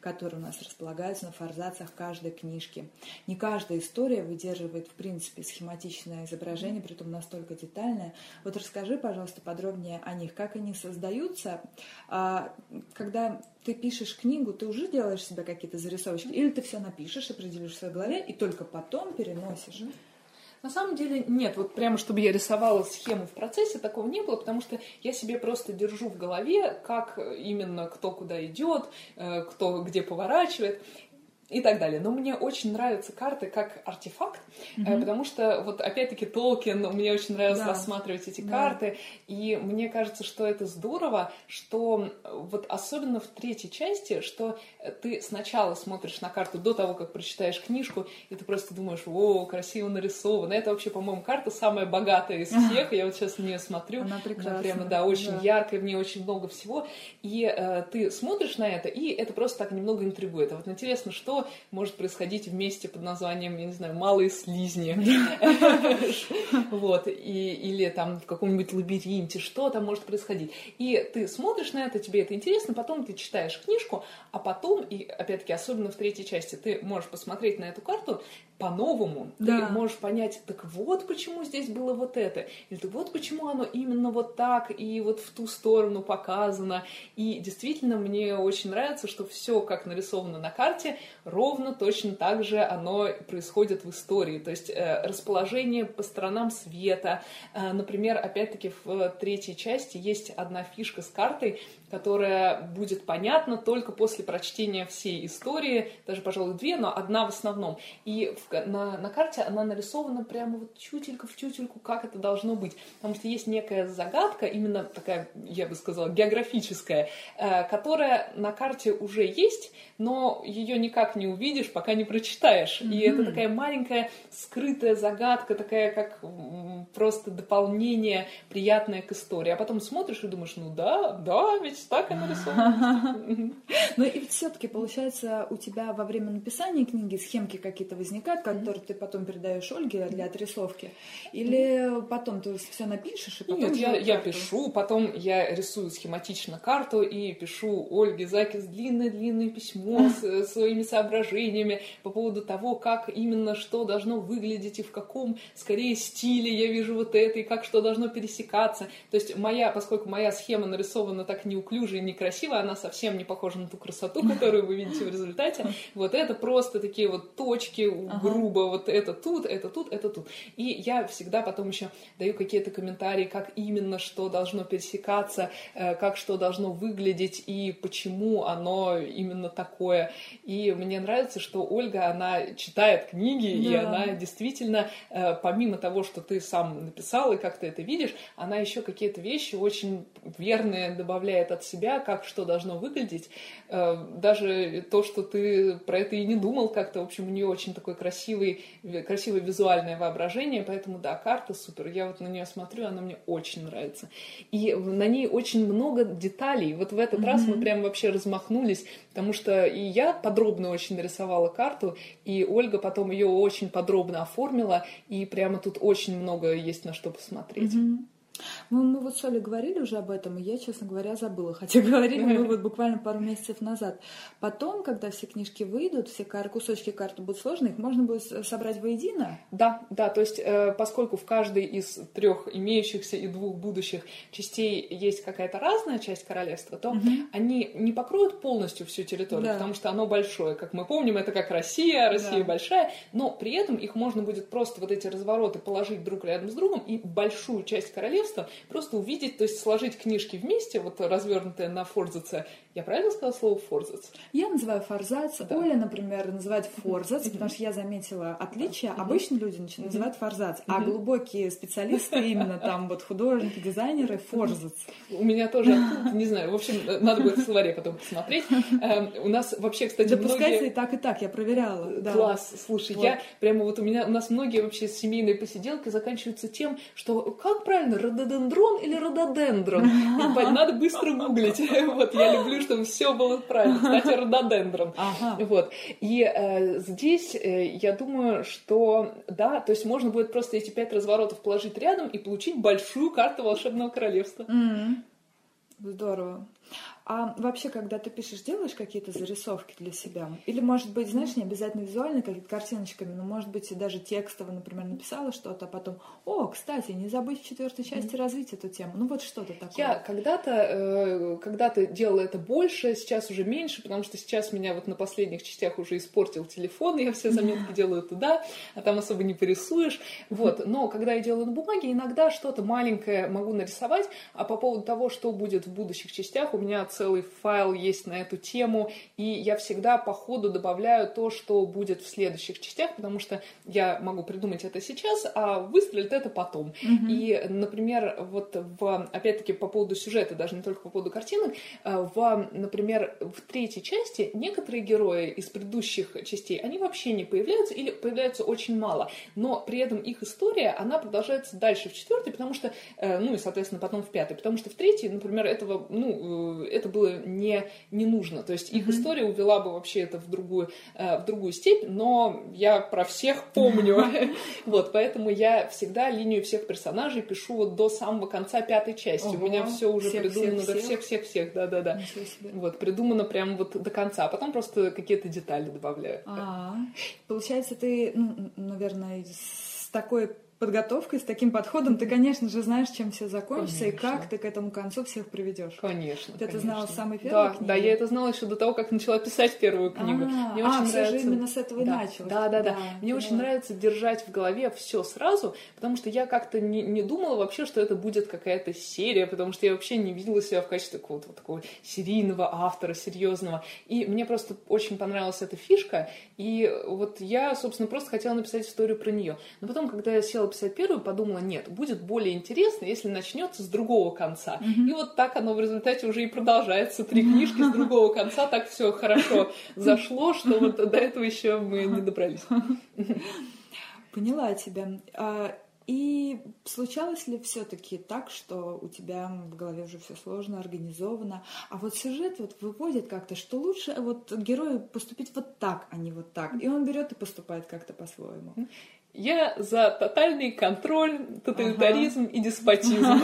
которые у нас располагаются на форзацах каждой книжки. Не каждая история выдерживает, в принципе, схематичное изображение, при том настолько детальное. Вот расскажи, пожалуйста, подробнее о них, как они создаются. А, когда ты пишешь книгу, ты уже делаешь себе какие-то зарисовочки, или ты все напишешь, определишь в своей голове, и только потом переносишь. На самом деле нет, вот прямо чтобы я рисовала схему в процессе, такого не было, потому что я себе просто держу в голове, как именно кто куда идет, э, кто где поворачивает и так далее. Но мне очень нравятся карты как артефакт, mm-hmm. потому что вот опять-таки Толкин, мне очень нравилось да. рассматривать эти да. карты, и мне кажется, что это здорово, что вот особенно в третьей части, что ты сначала смотришь на карту до того, как прочитаешь книжку, и ты просто думаешь, о, красиво нарисовано. Это вообще, по-моему, карта самая богатая из всех. Я вот сейчас на нее смотрю. Она прекрасная. Она прямо, да, очень да. яркая, в ней очень много всего. И э, ты смотришь на это, и это просто так немного интригует. А вот интересно, что может происходить вместе под названием, я не знаю, «Малые слизни». Вот, или там в каком-нибудь лабиринте, что там может происходить. И ты смотришь на это, тебе это интересно, потом ты читаешь книжку, а потом, и опять-таки, особенно в третьей части, ты можешь посмотреть на эту карту по-новому. Да. Ты можешь понять, так вот почему здесь было вот это, или так вот почему оно именно вот так и вот в ту сторону показано. И действительно мне очень нравится, что все, как нарисовано на карте, ровно точно так же оно происходит в истории. То есть э, расположение по сторонам света. Э, например, опять-таки в третьей части есть одна фишка с картой, которая будет понятна только после прочтения всей истории, даже, пожалуй, две, но одна в основном. И в, на, на карте она нарисована прямо вот чутельку в чутельку, как это должно быть. Потому что есть некая загадка, именно такая, я бы сказала, географическая, э, которая на карте уже есть, но ее никак не увидишь, пока не прочитаешь. Mm-hmm. И это такая маленькая скрытая загадка, такая как просто дополнение приятное к истории. А потом смотришь и думаешь, ну да, да, ведь так и нарисовано. Ну и все-таки получается у тебя во время написания книги схемки какие-то возникают, которые ты потом передаешь Ольге для отрисовки, или потом ты все напишешь и потом. Нет, я, я пишу, потом я рисую схематично карту и пишу Ольге Закис длинное-длинное письмо с своими соображениями по поводу того, как именно что должно выглядеть и в каком скорее стиле я вижу вот это и как что должно пересекаться. То есть моя, поскольку моя схема нарисована так неуклонно неуклюже и некрасиво, она совсем не похожа на ту красоту, которую вы видите в результате. Вот это просто такие вот точки грубо, вот это тут, это тут, это тут. И я всегда потом еще даю какие-то комментарии, как именно что должно пересекаться, э, как что должно выглядеть и почему оно именно такое. И мне нравится, что Ольга, она читает книги, да. и она действительно, э, помимо того, что ты сам написал и как ты это видишь, она еще какие-то вещи очень верные добавляет от себя, как что должно выглядеть. Э, даже то, что ты про это и не думал как-то, в общем, у нее очень такой красивый, красивое визуальное воображение, поэтому да, карта супер. Я вот на нее смотрю, она мне очень нравится. И на ней очень много деталей. Вот в этот mm-hmm. раз мы прям вообще размахнулись, потому что и я подробно очень нарисовала карту, и Ольга потом ее очень подробно оформила, и прямо тут очень много есть на что посмотреть. Mm-hmm. Мы, мы вот с Олей говорили уже об этом, и я, честно говоря, забыла. Хотя говорили мы вот буквально пару месяцев назад. Потом, когда все книжки выйдут, все кусочки карты будут сложны, их можно будет собрать воедино? Да, да. То есть, э, поскольку в каждой из трех имеющихся и двух будущих частей есть какая-то разная часть королевства, то угу. они не покроют полностью всю территорию, да. потому что оно большое. Как мы помним, это как Россия, Россия да. большая, но при этом их можно будет просто вот эти развороты положить друг рядом с другом, и большую часть королевства просто, просто увидеть, то есть сложить книжки вместе, вот развернутые на форзаце. Я правильно сказала слово форзац? Я называю форзац. Да. Оля, например, называет форзац, потому что я заметила отличие. Обычно люди называют форзац, а глубокие специалисты, именно там вот художники, дизайнеры, форзац. У меня тоже, не знаю, в общем, надо будет в словаре потом посмотреть. Эм, у нас вообще, кстати, Допускается и так, и так, я проверяла. Класс, слушай, я прямо вот у меня, у нас многие вообще семейные посиделки заканчиваются тем, что как правильно, рододендрон или рододендрон. Надо быстро гуглить. Вот, я люблю, чтобы все было правильно. Кстати, рододендрон. Ага. Вот. И э, здесь э, я думаю, что да, то есть можно будет просто эти пять разворотов положить рядом и получить большую карту волшебного королевства. Mm-hmm. Здорово. А вообще, когда ты пишешь, делаешь какие-то зарисовки для себя? Или, может быть, знаешь, не обязательно визуально, какие-то картиночками, но, может быть, даже текстово, например, написала что-то, а потом, о, кстати, не забыть в четвертой части развить эту тему. Ну, вот что-то такое. Я когда-то э, когда-то делала это больше, сейчас уже меньше, потому что сейчас меня вот на последних частях уже испортил телефон, я все заметки делаю туда, а там особо не порисуешь. Вот. Но когда я делаю на бумаге, иногда что-то маленькое могу нарисовать, а по поводу того, что будет в будущих частях, у меня целый файл есть на эту тему, и я всегда по ходу добавляю то, что будет в следующих частях, потому что я могу придумать это сейчас, а выстрелит это потом. Mm-hmm. И, например, вот в, опять-таки по поводу сюжета, даже не только по поводу картинок, э, в, например, в третьей части некоторые герои из предыдущих частей, они вообще не появляются или появляются очень мало, но при этом их история, она продолжается дальше в четвертой, потому что, э, ну и, соответственно, потом в пятой, потому что в третьей, например, этого, ну, э, это было не, не нужно. То есть их mm-hmm. история увела бы вообще это в другую, э, в другую степь, но я про всех помню. Вот, поэтому я всегда линию всех персонажей пишу вот до самого конца пятой части. У меня все уже придумано до всех-всех-всех, да-да-да. Вот, придумано прям вот до конца, а потом просто какие-то детали добавляю. А, получается, ты, ну, наверное, с такой подготовкой, с таким подходом, ты, конечно же, знаешь, чем все закончится конечно. и как ты к этому концу всех приведешь. Конечно. Ты конечно. это знала с самой первой да, книги? Да, я это знала еще до того, как начала писать первую книгу. А, Мне а, очень все нравится... же именно с этого и да. началось. Да, да, да. да. Мне очень нравится держать в голове все сразу, потому что я как-то не, не думала вообще, что это будет какая-то серия, потому что я вообще не видела себя в качестве какого-то вот такого серийного автора, серьезного. И мне просто очень понравилась эта фишка, и вот я, собственно, просто хотела написать историю про нее. Но потом, когда я села писать первую, подумала, подумала, нет, будет более интересно, если начнется с другого конца. Mm-hmm. И вот так оно в результате уже и продолжается. Три книжки с другого конца, так все хорошо зашло, что вот до этого еще мы не добрались. Поняла тебя. А, и случалось ли все-таки так, что у тебя в голове уже все сложно, организовано, а вот сюжет вот выводит как-то, что лучше вот герою поступить вот так, а не вот так, и он берет и поступает как-то по-своему. Я за тотальный контроль, тоталитаризм ага. и деспотизм.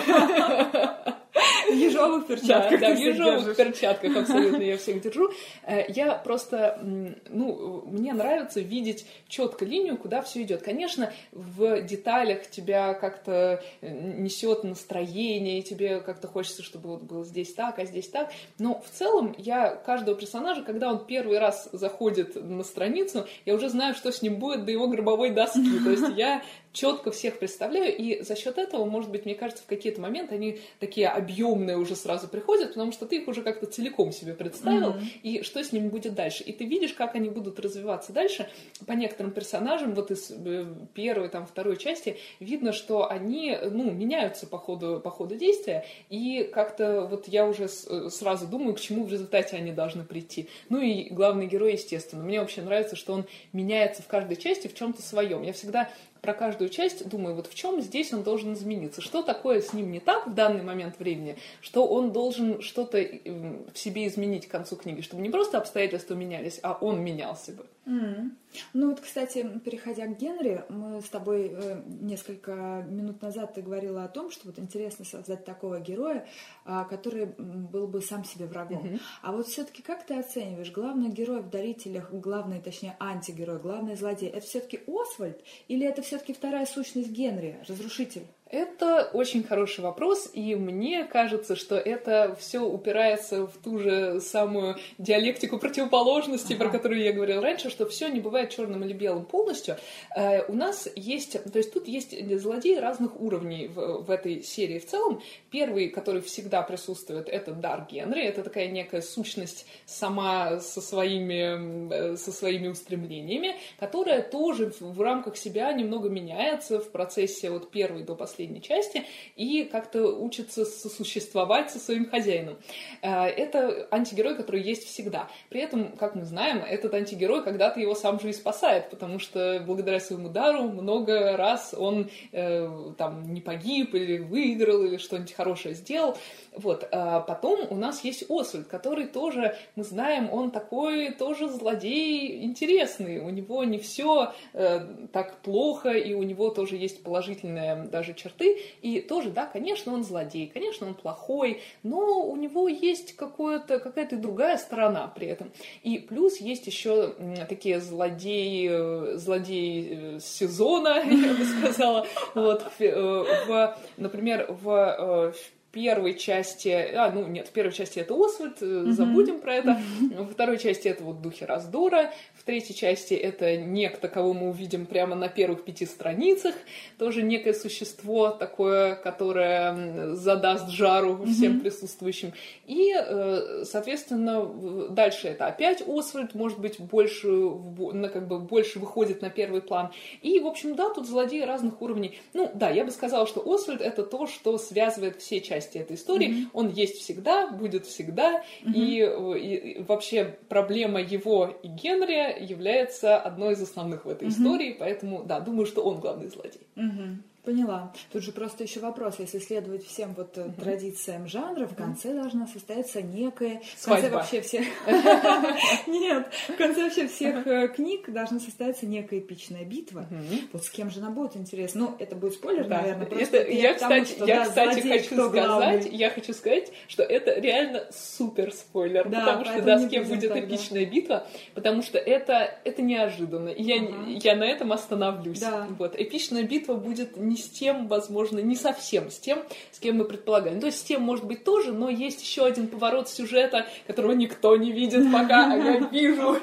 В ежовых перчатках. Да, да в ежовых перчатках абсолютно я всех держу. Э, я просто, ну, мне нравится видеть четко линию, куда все идет. Конечно, в деталях тебя как-то э, несет настроение, и тебе как-то хочется, чтобы вот было здесь так, а здесь так. Но в целом я каждого персонажа, когда он первый раз заходит на страницу, я уже знаю, что с ним будет до его гробовой доски. То есть я четко всех представляю, и за счет этого, может быть, мне кажется, в какие-то моменты они такие объемные уже сразу приходит, потому что ты их уже как-то целиком себе представил, mm-hmm. и что с ними будет дальше. И ты видишь, как они будут развиваться дальше. По некоторым персонажам, вот из э, первой, там, второй части, видно, что они, ну, меняются по ходу, по ходу действия, и как-то вот я уже э, сразу думаю, к чему в результате они должны прийти. Ну и главный герой, естественно. Мне вообще нравится, что он меняется в каждой части в чем-то своем. Я всегда про каждую часть думаю, вот в чем здесь он должен измениться, что такое с ним не так в данный момент времени, что он должен что-то в себе изменить к концу книги, чтобы не просто обстоятельства менялись, а он менялся бы. Mm. Ну вот, кстати, переходя к Генри, мы с тобой э, несколько минут назад ты говорила о том, что вот интересно создать такого героя, э, который был бы сам себе врагом. Mm-hmm. А вот все-таки как ты оцениваешь главный герой в Дарителях, главный, точнее, антигерой, главный злодей, это все-таки Освальд или это все-таки вторая сущность Генри, разрушитель? Это очень хороший вопрос, и мне кажется, что это все упирается в ту же самую диалектику противоположности, ага. про которую я говорила раньше, что все не бывает черным или белым полностью. Э, у нас есть, то есть тут есть злодеи разных уровней в, в этой серии в целом. Первый, который всегда присутствует, это Дар Генри, это такая некая сущность сама со своими, э, со своими устремлениями, которая тоже в, в рамках себя немного меняется в процессе от первой до последней последней части, и как-то учится сосуществовать со своим хозяином. Э, это антигерой, который есть всегда. При этом, как мы знаем, этот антигерой когда-то его сам же и спасает, потому что благодаря своему дару много раз он э, там не погиб или выиграл или что-нибудь хорошее сделал. Вот. А потом у нас есть Освальд, который тоже, мы знаем, он такой тоже злодей интересный. У него не все э, так плохо, и у него тоже есть положительные даже черты. И тоже, да, конечно, он злодей, конечно, он плохой, но у него есть какое-то, какая-то другая сторона при этом. И плюс есть еще такие злодеи, злодеи э, сезона, я бы сказала. Вот, э, в, например, в первой части, а, ну нет, в первой части это Освальд, mm-hmm. забудем про это. Mm-hmm. Во второй части это вот Духи Раздора. В третьей части это некто, кого мы увидим прямо на первых пяти страницах. Тоже некое существо такое, которое задаст жару всем mm-hmm. присутствующим. И, э, соответственно, дальше это опять Освальд, может быть, больше, на, как бы, больше выходит на первый план. И, в общем, да, тут злодеи разных уровней. Ну, да, я бы сказала, что Освальд это то, что связывает все части части этой истории. Mm-hmm. Он есть всегда, будет всегда. Mm-hmm. И, и вообще проблема его и Генри является одной из основных в этой mm-hmm. истории. Поэтому, да, думаю, что он главный злодей. Mm-hmm. Поняла. Тут же просто еще вопрос, если следовать всем вот mm-hmm. традициям жанра, в конце должна состояться некая... В конце вообще всех... Нет, в конце вообще всех э, книг должна состояться некая эпичная битва. Вот с кем же она будет, интересно? Ну, это будет спойлер, наверное. Я, кстати, я, кстати, хочу сказать, я хочу сказать, что это реально супер спойлер, потому что, да, с кем будет эпичная битва, потому что это, это неожиданно. Я, я на этом остановлюсь. Вот, эпичная битва будет не с тем, возможно, не совсем с тем, с кем мы предполагали. Ну, то есть с тем, может быть, тоже, но есть еще один поворот сюжета, которого никто не видит пока, а я вижу.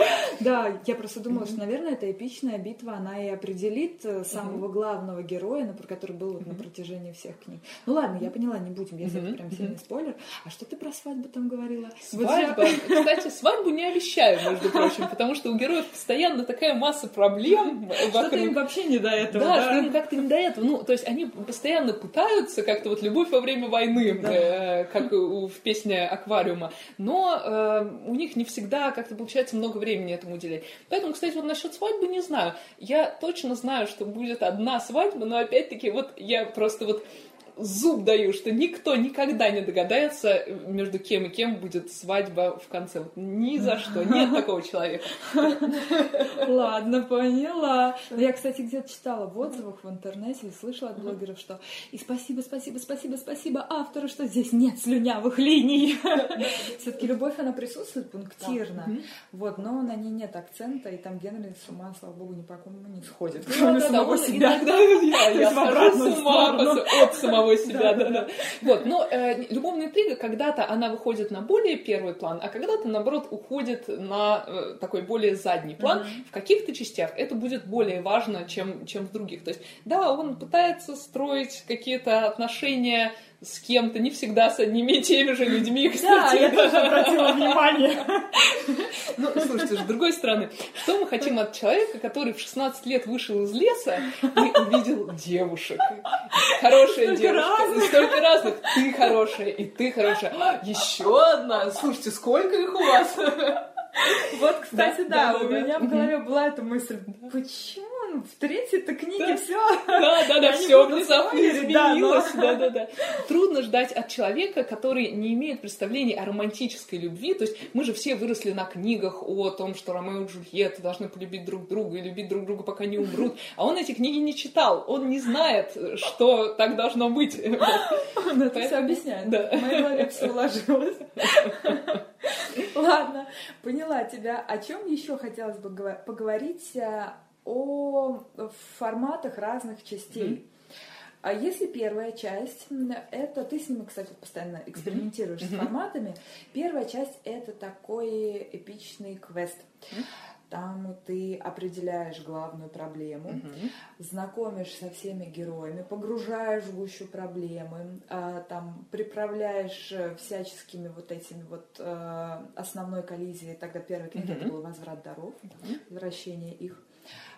Да, я просто думала, что, наверное, эта эпичная битва, она и определит э, самого главного героя, про который был на протяжении всех книг. Ну ладно, я поняла, не будем, если это прям сильный спойлер. А что ты про свадьбу там говорила? Свадьба. Кстати, свадьбу не обещаю, между прочим, потому что у героев постоянно такая масса проблем. Что-то им вообще не до этого. Да, что им как-то не до этого. Ну, то есть они постоянно пытаются как-то вот любовь во время войны, э, как в песне «Аквариума», но э, у них не всегда как-то получается много времени этому уделять. Поэтому, кстати, вот насчет свадьбы не знаю. Я точно знаю, что будет одна свадьба, но опять-таки вот я просто вот зуб даю, что никто никогда не догадается, между кем и кем будет свадьба в конце. ни за что. Нет такого человека. Ладно, поняла. Я, кстати, где-то читала в отзывах в интернете и слышала от блогеров, что и спасибо, спасибо, спасибо, спасибо автору, что здесь нет слюнявых линий. Все-таки любовь, она присутствует пунктирно. Вот, но на ней нет акцента, и там Генри с ума, слава богу, ни по кому не сходит, кроме самого себя. Я схожу с ума от самого самого себя, да, да. Вот, но э, любовная интрига когда-то она выходит на более первый план, а когда-то, наоборот, уходит на э, такой более задний план. Mm-hmm. В каких-то частях это будет более важно, чем, чем в других. То есть, да, он пытается строить какие-то отношения с кем-то, не всегда с одними и теми же людьми, кстати. Да, я тоже обратила внимание. Ну, слушайте, с другой стороны, что мы хотим от человека, который в 16 лет вышел из леса и увидел девушек? Хорошая девушка. Столько разных. Ты хорошая, и ты хорошая. Еще одна. Слушайте, сколько их у вас? Вот, кстати, да, у меня в голове была эта мысль, почему в третьей-то книге все. Да, да, да, все внезапно изменилось. Да, да, да. Трудно ждать от человека, который не имеет представления о романтической любви. То есть мы же все выросли на книгах о том, что Ромео и Джульетта должны полюбить друг друга и любить друг друга, пока не умрут. А он эти книги не читал. Он не знает, что так должно быть. Он это все объясняет. Да. В моей голове все уложилось. Ладно, поняла тебя. О чем еще хотелось бы поговорить? Э, о форматах разных частей. А если первая часть, это ты с ними, кстати, постоянно экспериментируешь mm-hmm. с форматами. Первая часть это такой эпичный квест. Mm-hmm. Там ты определяешь главную проблему, mm-hmm. знакомишь со всеми героями, погружаешь в гущу проблемы, э, там приправляешь всяческими вот этими вот э, основной коллизией. Тогда первая книга mm-hmm. это был возврат даров, mm-hmm. возвращение их.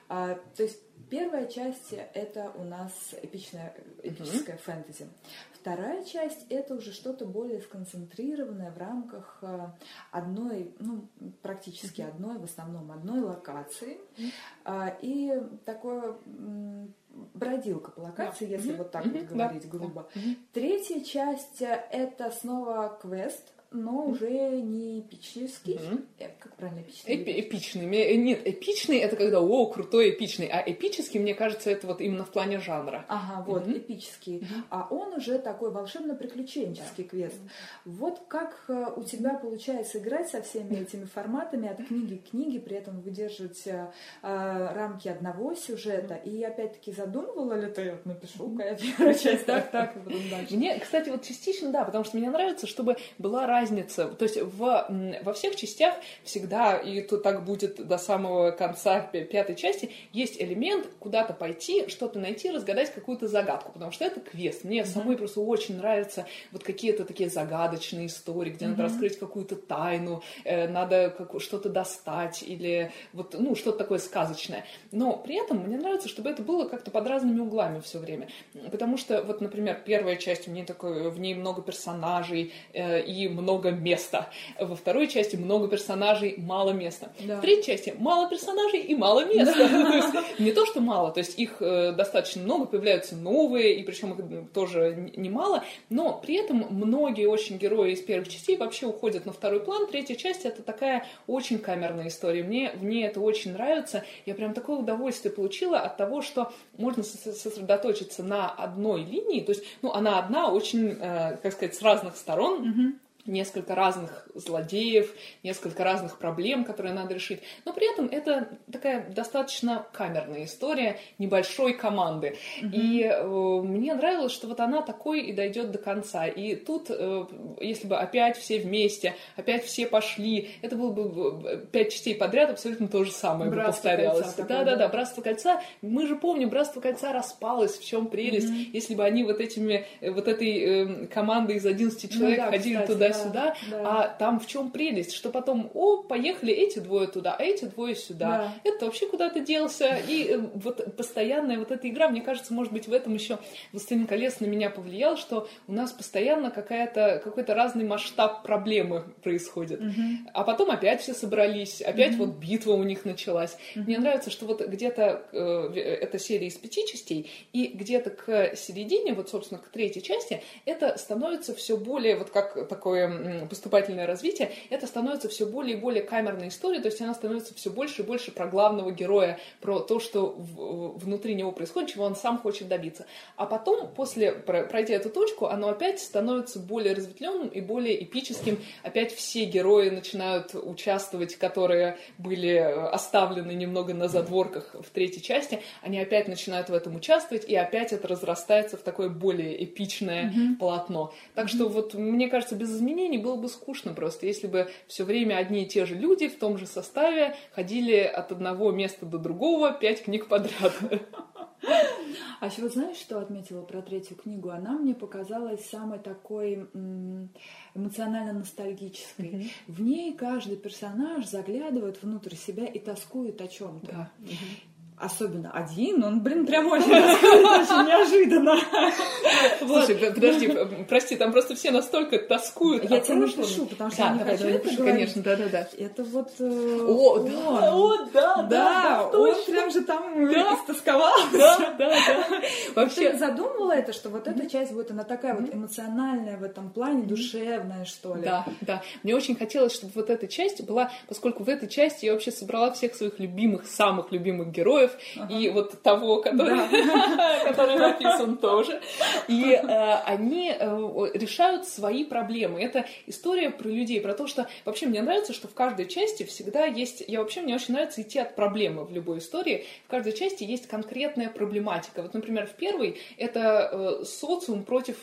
А, то есть первая часть это у нас эпичная, эпическая mm-hmm. фэнтези. Вторая часть это уже что-то более сконцентрированное в рамках а, одной, ну, практически mm-hmm. одной, в основном одной локации. Mm-hmm. И такое бродилка по локации, да. если mm-hmm. вот так mm-hmm. вот говорить да. грубо. Mm-hmm. Третья часть это снова квест, но уже не эпический. Mm-hmm. Как правильно эпичный? Эпи- эпичный. Э, нет, эпичный это когда о, крутой эпичный, а эпический, мне кажется, это вот именно в плане жанра. Ага, вот, mm-hmm. эпический. Mm-hmm. А он уже такой волшебно-приключенческий да. квест. Вот как э, у тебя получается играть со всеми этими форматами от книги к книге, при этом выдерживать э, рамки одного сюжета. Mm-hmm. И опять-таки задумывала ли ты, вот напишу-ка я первую часть, так, так, и потом дальше. Мне, кстати, вот частично, да, потому что мне нравится, чтобы была разница разница. То есть в, во всех частях всегда, и то так будет до самого конца пятой части, есть элемент куда-то пойти, что-то найти, разгадать какую-то загадку, потому что это квест. Мне mm-hmm. самой просто очень нравятся вот какие-то такие загадочные истории, где mm-hmm. надо раскрыть какую-то тайну, э, надо как, что-то достать или вот, ну, что-то такое сказочное. Но при этом мне нравится, чтобы это было как-то под разными углами все время. Потому что, вот, например, первая часть, у меня такой, в ней много персонажей э, и много много места. Во второй части много персонажей, мало места. Да. В третьей части мало персонажей и мало места. Да. не то, что мало, то есть их э, достаточно много, появляются новые, и причем их тоже немало, но при этом многие очень герои из первых частей вообще уходят на второй план. Третья часть это такая очень камерная история. Мне в ней это очень нравится. Я прям такое удовольствие получила от того, что можно сосредоточиться на одной линии, то есть, ну, она одна, очень, э, как сказать, с разных сторон. Mm-hmm несколько разных злодеев, несколько разных проблем, которые надо решить. Но при этом это такая достаточно камерная история небольшой команды. Mm-hmm. И э, мне нравилось, что вот она такой и дойдет до конца. И тут, э, если бы опять все вместе, опять все пошли, это было бы э, пять частей подряд, абсолютно то же самое братство бы повторялось. Да-да-да, да. Братство кольца. Мы же помним, Братство кольца распалось, в чем прелесть. Mm-hmm. Если бы они вот этими, э, вот этой э, командой из 11 ну человек ну, да, ходили кстати, туда туда-сюда, да, да. а там в чем прелесть, что потом, о, поехали эти двое туда, а эти двое сюда, да. это вообще куда-то делся, и э, вот постоянная вот эта игра, мне кажется, может быть, в этом еще «Властелин колец» на меня повлиял, что у нас постоянно какая-то, какой-то разный масштаб проблемы происходит, угу. а потом опять все собрались, опять угу. вот битва у них началась. Угу. Мне нравится, что вот где-то э, эта серия из пяти частей, и где-то к середине, вот, собственно, к третьей части, это становится все более вот как такое такое поступательное развитие, это становится все более и более камерной историей, то есть она становится все больше и больше про главного героя, про то, что внутри него происходит, чего он сам хочет добиться. А потом, после пройти эту точку, оно опять становится более разветвленным и более эпическим. Опять все герои начинают участвовать, которые были оставлены немного на задворках в третьей части, они опять начинают в этом участвовать, и опять это разрастается в такое более эпичное mm-hmm. полотно. Так что вот, мне кажется, без изменений изменений было бы скучно просто, если бы все время одни и те же люди в том же составе ходили от одного места до другого пять книг подряд. А еще вот знаешь, что отметила про третью книгу? Она мне показалась самой такой эмоционально ностальгической. Mm-hmm. В ней каждый персонаж заглядывает внутрь себя и тоскует о чем-то. Да. Mm-hmm особенно один, он, блин, прям очень, очень неожиданно. Слушай, подожди, прости, там просто все настолько тоскуют. Я тебе напишу, потому что я не хочу это Конечно, да-да-да. Это вот э, О, да, о, да, да, он прям же там истосковался. Да, да, да. Вообще задумывала это, что вот эта часть будет, она такая вот эмоциональная в этом плане, душевная, что ли. Да, да. Мне очень хотелось, чтобы вот эта часть была, поскольку в этой части я вообще собрала всех своих любимых, самых любимых героев, ага. и вот того, который, да. который написан тоже. И э, они э, решают свои проблемы. Это история про людей, про то, что вообще мне нравится, что в каждой части всегда есть... Я вообще, мне очень нравится идти от проблемы в любой истории. В каждой части есть конкретная проблематика. Вот, например, в первой это э, социум против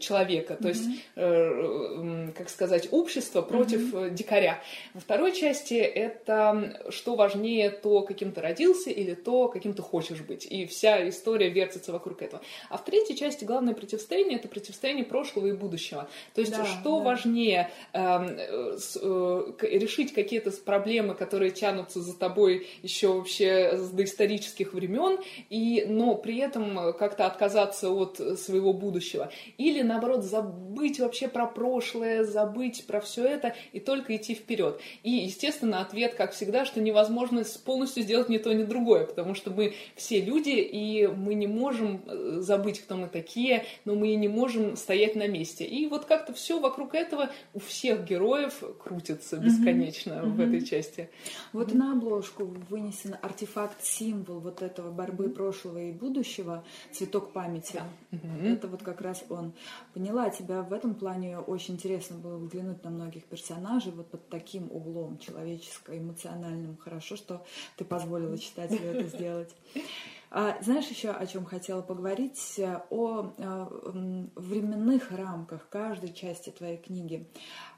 человека, то есть, э, как сказать, общество против mm-hmm. дикаря. Во второй части это что важнее, то, каким ты родился, или то, каким ты хочешь быть. И вся история вертится вокруг этого. А в третьей части главное противостояние — это противостояние прошлого и будущего. То есть да, что да. важнее эм, э, э, решить какие-то проблемы, которые тянутся за тобой еще вообще с доисторических времен, и, но при этом как-то отказаться от своего будущего. Или, наоборот, забыть вообще про прошлое, забыть про все это и только идти вперед. И, естественно, ответ, как всегда, что невозможно полностью сделать ни то, ни другое другое, потому что мы все люди, и мы не можем э, забыть, кто мы такие, но мы и не можем стоять на месте. И вот как-то все вокруг этого у всех героев крутится бесконечно mm-hmm. в этой части. Вот mm-hmm. на обложку вынесен артефакт-символ вот этого борьбы mm-hmm. прошлого и будущего, цветок памяти. Yeah. Mm-hmm. Это вот как раз он. Поняла тебя в этом плане очень интересно было взглянуть на многих персонажей вот под таким углом человеческо-эмоциональным. Хорошо, что ты позволила читателю это сделать. А, знаешь еще о чем хотела поговорить? О э, временных рамках каждой части твоей книги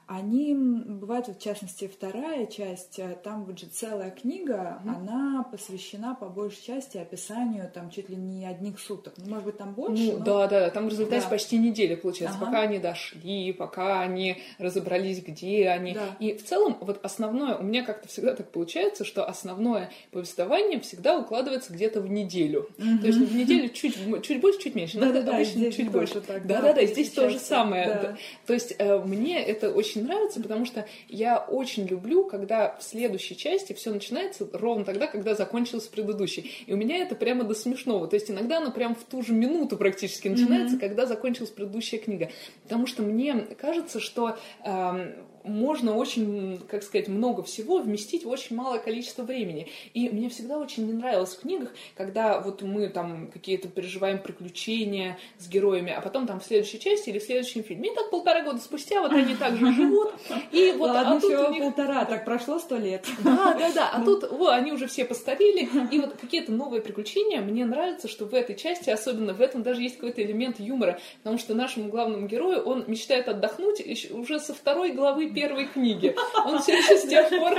они бывают, в частности, вторая часть, э, там вот же целая книга, mm-hmm. она посвящена по большей части описанию там чуть ли не одних суток. Ну, может быть, там больше. Ну, но... Да, да, там в результате да. почти неделя получается, ага. пока они дошли, пока они разобрались, где они. Да. И в целом, вот основное, у меня как-то всегда так получается, что основное повествование всегда укладывается где-то в неделю. Mm-hmm. То есть в неделю чуть, чуть больше, чуть меньше. Да, да, да, обычно чуть больше. Так, да, да, да, здесь то же самое. То есть э, мне это очень очень нравится, потому что я очень люблю, когда в следующей части все начинается ровно тогда, когда закончилась предыдущий. И у меня это прямо до смешного. То есть иногда оно прям в ту же минуту практически начинается, mm-hmm. когда закончилась предыдущая книга. Потому что мне кажется, что э, можно очень, как сказать, много всего вместить в очень малое количество времени. И мне всегда очень не нравилось в книгах, когда вот мы там какие-то переживаем приключения с героями, а потом там в следующей части или в следующем фильме, и так полтора года спустя вот они так же живут. И вот, Ладно, а тут у них... полтора, так прошло сто лет. Да, да, да. А тут о, они уже все постарели, и вот какие-то новые приключения. Мне нравится, что в этой части, особенно в этом, даже есть какой-то элемент юмора, потому что нашему главному герою он мечтает отдохнуть уже со второй главы первой книги. Он все еще с тех пор,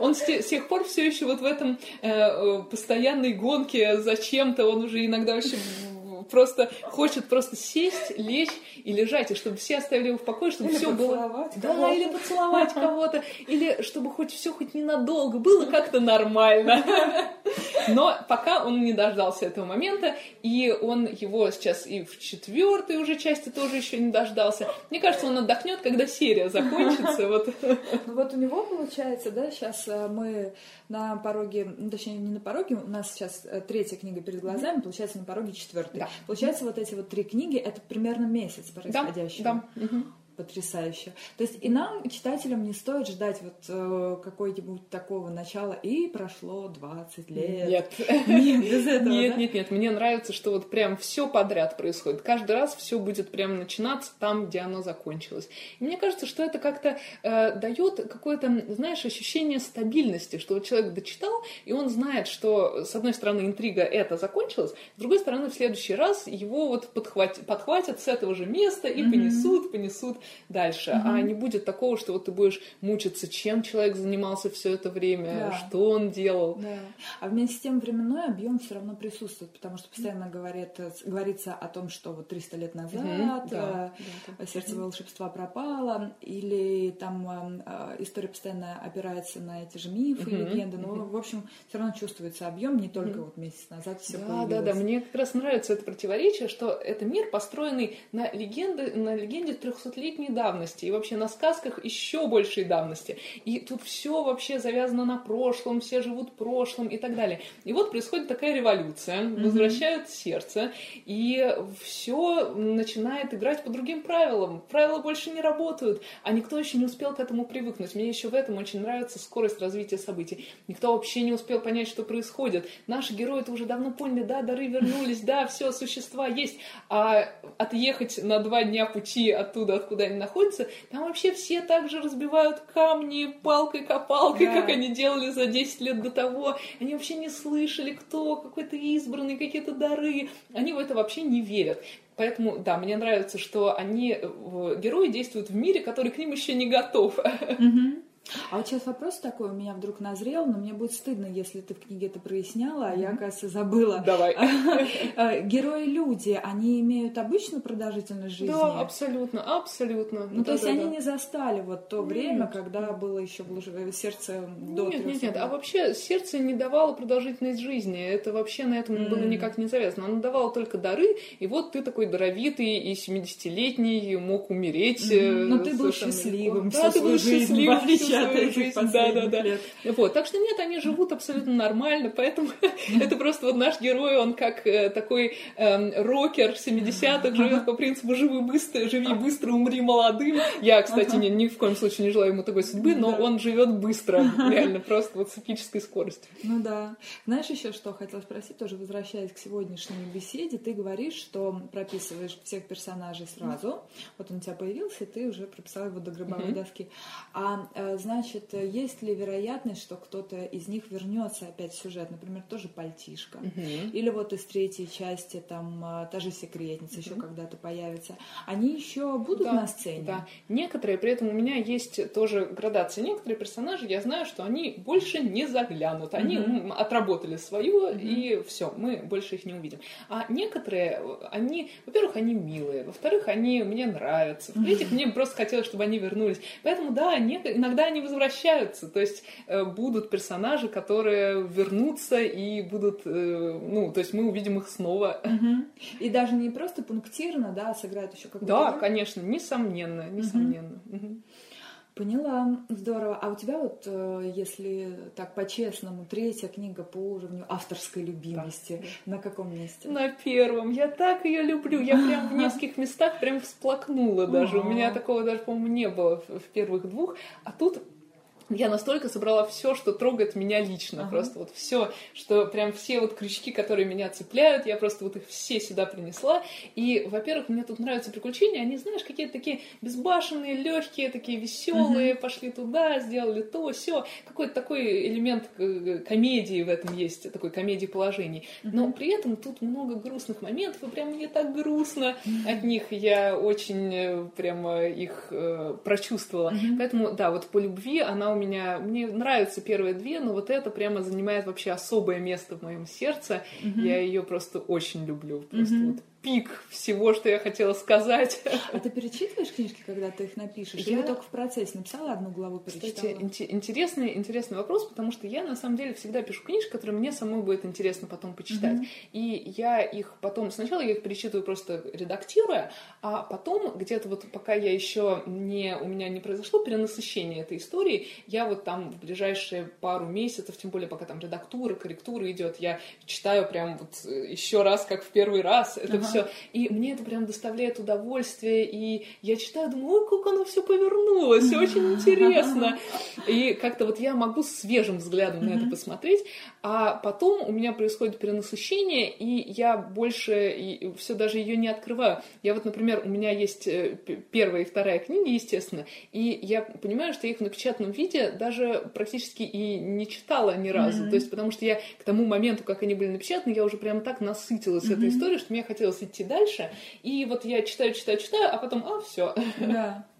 он с тех пор все еще вот в этом э, э, постоянной гонке за чем-то, он уже иногда вообще просто хочет просто сесть, лечь и лежать, и чтобы все оставили его в покое, чтобы все было... Да, или поцеловать кого-то, или чтобы хоть все хоть ненадолго было как-то нормально. Но пока он не дождался этого момента, и он его сейчас и в четвертой уже части тоже еще не дождался. Мне кажется, он отдохнет, когда серия закончится. Вот. Ну вот у него получается, да, сейчас э, мы на пороге, ну, точнее, не на пороге, у нас сейчас э, третья книга перед глазами, получается, на пороге четвертой. Да. Получается, вот эти вот три книги это примерно месяц происходящего. Да, да. Угу потрясающе. То есть и нам, читателям, не стоит ждать вот э, какой-нибудь такого начала, и прошло 20 лет. Нет. Нет, без этого, Нет, да? нет, нет. Мне нравится, что вот прям все подряд происходит. Каждый раз все будет прям начинаться там, где оно закончилось. И мне кажется, что это как-то э, дает какое-то, знаешь, ощущение стабильности, что вот человек дочитал, и он знает, что, с одной стороны, интрига это закончилась, с другой стороны, в следующий раз его вот подхватят, подхватят с этого же места и mm-hmm. понесут, понесут дальше, угу. а не будет такого, что вот ты будешь мучиться, чем человек занимался все это время, да. что он делал. Да. А вместе с тем временной объем все равно присутствует, потому что постоянно говорит, говорится о том, что вот 300 лет назад угу. да, да, сердце угу. волшебства пропало, или там э, история постоянно опирается на эти же мифы, угу. легенды, но, угу. в общем, все равно чувствуется объем, не только угу. вот месяц назад все да, появилось. Да, да, мне как раз нравится это противоречие, что это мир, построенный на легенды, на легенде 300-летней давности и вообще на сказках еще большей давности. И тут все вообще завязано на прошлом, все живут прошлым и так далее. И вот происходит такая революция, mm-hmm. возвращают сердце, и все начинает играть по другим правилам. Правила больше не работают, а никто еще не успел к этому привыкнуть. Мне еще в этом очень нравится скорость развития событий. Никто вообще не успел понять, что происходит. Наши герои это уже давно поняли, да, дары вернулись, да, все, существа есть. А отъехать на два дня пути оттуда, откуда они находятся, там вообще все так же разбивают камни палкой-копалкой, да. как они делали за 10 лет до того. Они вообще не слышали, кто какой-то избранный, какие-то дары. Они в это вообще не верят. Поэтому, да, мне нравится, что они, э, герои действуют в мире, который к ним еще не готов. Mm-hmm. А вот сейчас вопрос такой у меня вдруг назрел, но мне будет стыдно, если ты в книге это проясняла, а я, оказывается, забыла. Давай. А, герои-люди, они имеют обычную продолжительность жизни? Да, абсолютно, абсолютно. Ну, то есть они не застали вот то время, когда было еще сердце до Нет, нет, нет, а вообще сердце не давало продолжительность жизни, это вообще на этом было никак не завязано. Оно давало только дары, и вот ты такой даровитый и 70-летний мог умереть. Ну, ты был счастливым Да, ты был счастливым свою жизнь. Да, да, да. Вот. Так что нет, они живут абсолютно нормально, поэтому это просто вот наш герой, он как э, такой эм, рокер 70-х, живет по принципу «живи быстро, живи быстро, умри молодым». Я, кстати, ни, ни в коем случае не желаю ему такой судьбы, но он живет быстро, реально, просто вот с эпической скоростью. Ну да. Знаешь еще, что хотела спросить, тоже возвращаясь к сегодняшней беседе, ты говоришь, что прописываешь всех персонажей сразу, вот он у тебя появился, и ты уже прописал его до гробовой доски. А э, значит, есть ли вероятность, что кто-то из них вернется опять в сюжет, например, тоже пальтишка, угу. или вот из третьей части там а, та же секретница угу. еще когда-то появится, они еще будут да, на сцене? Да, некоторые, при этом у меня есть тоже градация, некоторые персонажи, я знаю, что они больше не заглянут, они угу. отработали свое, угу. и все, мы больше их не увидим. А некоторые, они, во-первых, они милые, во-вторых, они мне нравятся, в-третьих, мне просто хотелось, чтобы они вернулись. Поэтому, да, иногда они возвращаются. То есть э, будут персонажи, которые вернутся и будут, э, ну, то есть мы увидим их снова. Угу. И даже не просто пунктирно, да, сыграют еще какую-то Да, роль? конечно, несомненно, несомненно. Угу. Угу. Поняла, здорово. А у тебя вот, э, если так по-честному, третья книга по уровню авторской любимости, да. на каком месте? На первом. Я так ее люблю. Я прям в нескольких местах прям всплакнула даже. У меня такого даже, по-моему, не было в первых двух. А тут я настолько собрала все, что трогает меня лично. Ага. Просто вот все, что прям все вот крючки, которые меня цепляют, я просто вот их все сюда принесла. И, во-первых, мне тут нравятся приключения. Они, знаешь, какие-то такие безбашенные, легкие, такие веселые. Ага. Пошли туда, сделали то, все. Какой-то такой элемент комедии в этом есть, такой комедии положений. Но при этом тут много грустных моментов, и прям мне так грустно от них. Я очень э, прямо их э, прочувствовала. Поэтому, да, вот по любви она у меня... Мне нравятся первые две, но вот это прямо занимает вообще особое место в моем сердце. Mm-hmm. Я ее просто очень люблю. Просто mm-hmm. вот пик всего, что я хотела сказать. А ты перечитываешь книжки, когда ты их напишешь? Я... Или только в процессе написала одну главу, перечитала? Кстати, ин- интересный, интересный вопрос, потому что я на самом деле всегда пишу книжки, которые мне самой будет интересно потом почитать. Mm-hmm. И я их потом... Сначала я их перечитываю просто редактируя, а потом где-то вот пока я еще не... У меня не произошло перенасыщение этой истории, я вот там в ближайшие пару месяцев, тем более пока там редактура, корректура идет, я читаю прям вот еще раз, как в первый раз. Это ага все. И мне это прям доставляет удовольствие. И я читаю, думаю, ой, как оно все повернулось, очень интересно. И как-то вот я могу свежим взглядом на это посмотреть, а потом у меня происходит перенасыщение, и я больше все даже ее не открываю. Я вот, например, у меня есть э, первая и вторая книги, естественно, и я понимаю, что я их в напечатанном виде даже практически и не читала ни разу. Mm-hmm. То есть, потому что я к тому моменту, как они были напечатаны, я уже прям так насытилась mm-hmm. этой историей, что мне хотелось идти дальше. И вот я читаю, читаю, читаю, а потом, а, все. Да.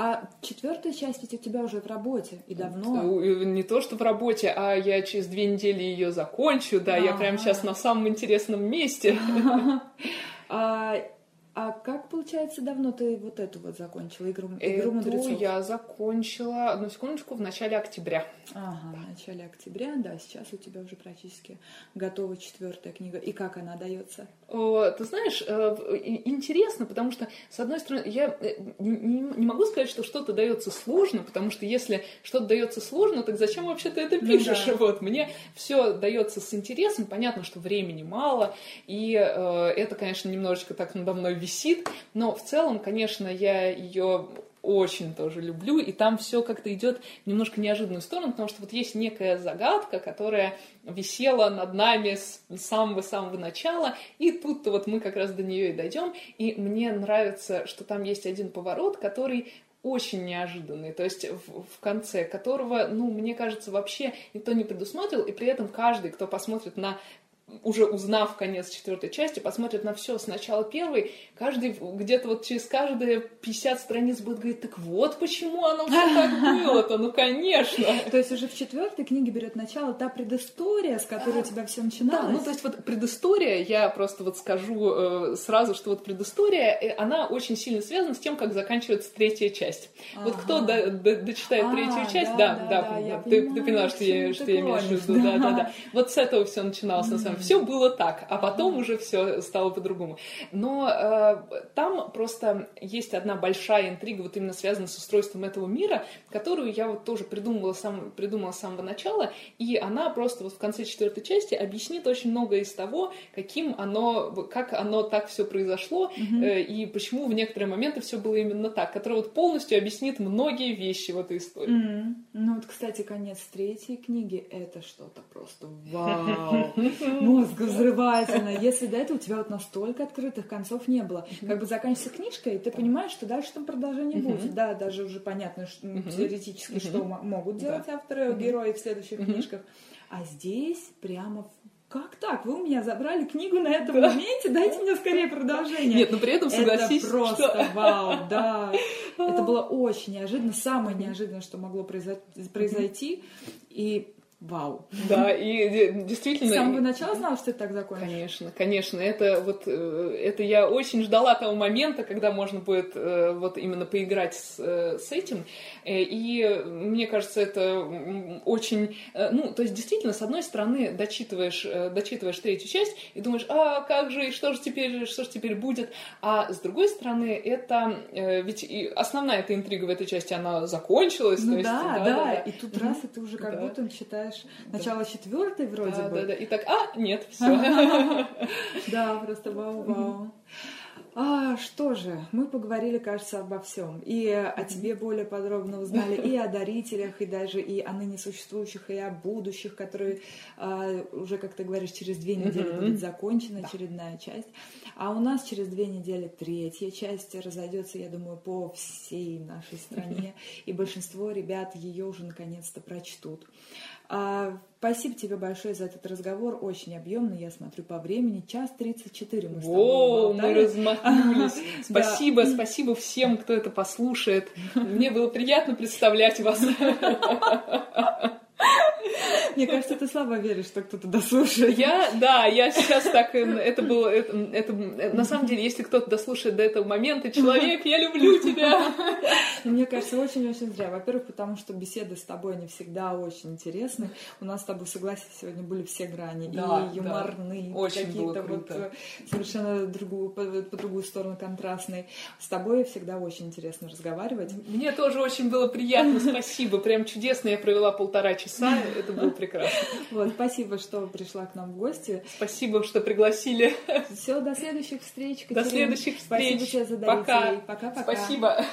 А четвертая часть ведь у тебя уже в работе и давно. Не то, что в работе, а я через две недели ее закончу, да, я прямо сейчас на самом интересном месте. А, а как, получается, давно ты вот эту вот закончила, игру, игру мудрецов? я закончила, одну секундочку, в начале октября. Ага, в начале октября, да, сейчас у тебя уже практически готова четвертая книга. И как она дается? О, ты знаешь, э, интересно, потому что, с одной стороны, я э, не, не могу сказать, что что-то дается сложно, потому что если что-то дается сложно, так зачем вообще ты это пишешь? Ну, да. Вот, мне все дается с интересом, понятно, что времени мало, и э, это, конечно, немножечко так надо мной висит, но в целом, конечно, я ее очень тоже люблю, и там все как-то идет немножко неожиданную сторону, потому что вот есть некая загадка, которая висела над нами с самого-самого начала, и тут-то вот мы как раз до нее и дойдем, и мне нравится, что там есть один поворот, который очень неожиданный, то есть в, в конце которого, ну, мне кажется, вообще никто не предусмотрел, и при этом каждый, кто посмотрит на уже узнав конец четвертой части, посмотрит на все с начала первой, каждый где-то вот через каждые 50 страниц будет говорить, так вот почему оно все так было-то, ну конечно. То есть уже в четвертой книге берет начало та предыстория, с которой у тебя все начиналось. Да, ну то есть вот предыстория, я просто вот скажу э, сразу, что вот предыстория, э, она очень сильно связана с тем, как заканчивается третья часть. Вот кто дочитает а, третью часть, да, да, ты поняла, что я имею в виду, да, да, да. Вот с этого все начиналось на самом все было так, а потом уже все стало по-другому. Но э, там просто есть одна большая интрига, вот именно связанная с устройством этого мира, которую я вот тоже придумывала, сам, придумала с самого начала, и она просто вот в конце четвертой части объяснит очень многое из того, каким оно, как оно так все произошло, mm-hmm. э, и почему в некоторые моменты все было именно так, которая вот полностью объяснит многие вещи в этой истории. Mm-hmm. Ну вот, кстати, конец третьей книги — это что-то просто вау! мозг взрывательно, если до этого у тебя вот настолько открытых концов не было. Как бы заканчивается книжка, и ты понимаешь, что дальше там продолжение будет. Да, даже уже понятно что, теоретически, что могут делать авторы, герои в следующих книжках. А здесь прямо как так? Вы у меня забрали книгу на этом да. моменте, дайте мне скорее продолжение. Нет, но при этом согласись, Это просто что... вау, да. Это было очень неожиданно, самое неожиданное, что могло произойти. И Вау. Да, и действительно... С самого начала знала, что это так закончится? Конечно, конечно. Это вот, э, это я очень ждала того момента, когда можно будет э, вот именно поиграть с, э, с этим. И мне кажется, это очень... Ну, то есть действительно, с одной стороны, дочитываешь, дочитываешь третью часть и думаешь, а как же, и что же теперь, что же теперь будет? А с другой стороны, это... Ведь и основная эта интрига в этой части, она закончилась. Ну, есть, да, да, да, да. И тут раз, и ты уже как да. будто читаешь читаешь начало четвертой вроде да, бы. Да, да, и так, а, нет, все. Да, просто вау-вау. А, что же, мы поговорили, кажется, обо всем. И о тебе более подробно узнали, и о дарителях, и даже и о ныне существующих, и о будущих, которые а, уже, как ты говоришь, через две недели будет закончена очередная часть. А у нас через две недели третья часть разойдется, я думаю, по всей нашей стране, и большинство ребят ее уже наконец-то прочтут. А, спасибо тебе большое за этот разговор, очень объемный, я смотрю по времени, час 34 мы с О, мы размахнулись. Спасибо, спасибо всем, кто это послушает. Мне было приятно представлять вас. Мне кажется, ты слабо веришь, что кто-то дослушает. Я, да, я сейчас так, это было, это, это, на самом деле, если кто-то дослушает до этого момента, человек, я люблю тебя. Мне кажется, очень-очень зря. Во-первых, потому что беседы с тобой, они всегда очень интересны. У нас с тобой, согласен, сегодня были все грани. Да, и юморные, да. какие-то вот э, совершенно другую, по, по другую сторону контрастные. С тобой всегда очень интересно разговаривать. Мне тоже очень было приятно, спасибо. Прям чудесно я провела полтора часа. Это было прекрасно прекрасно. Вот, спасибо, что пришла к нам в гости. Спасибо, что пригласили. Все, до следующих встреч. Катерина. До следующих встреч. Спасибо тебе за Пока. Пока-пока. Спасибо.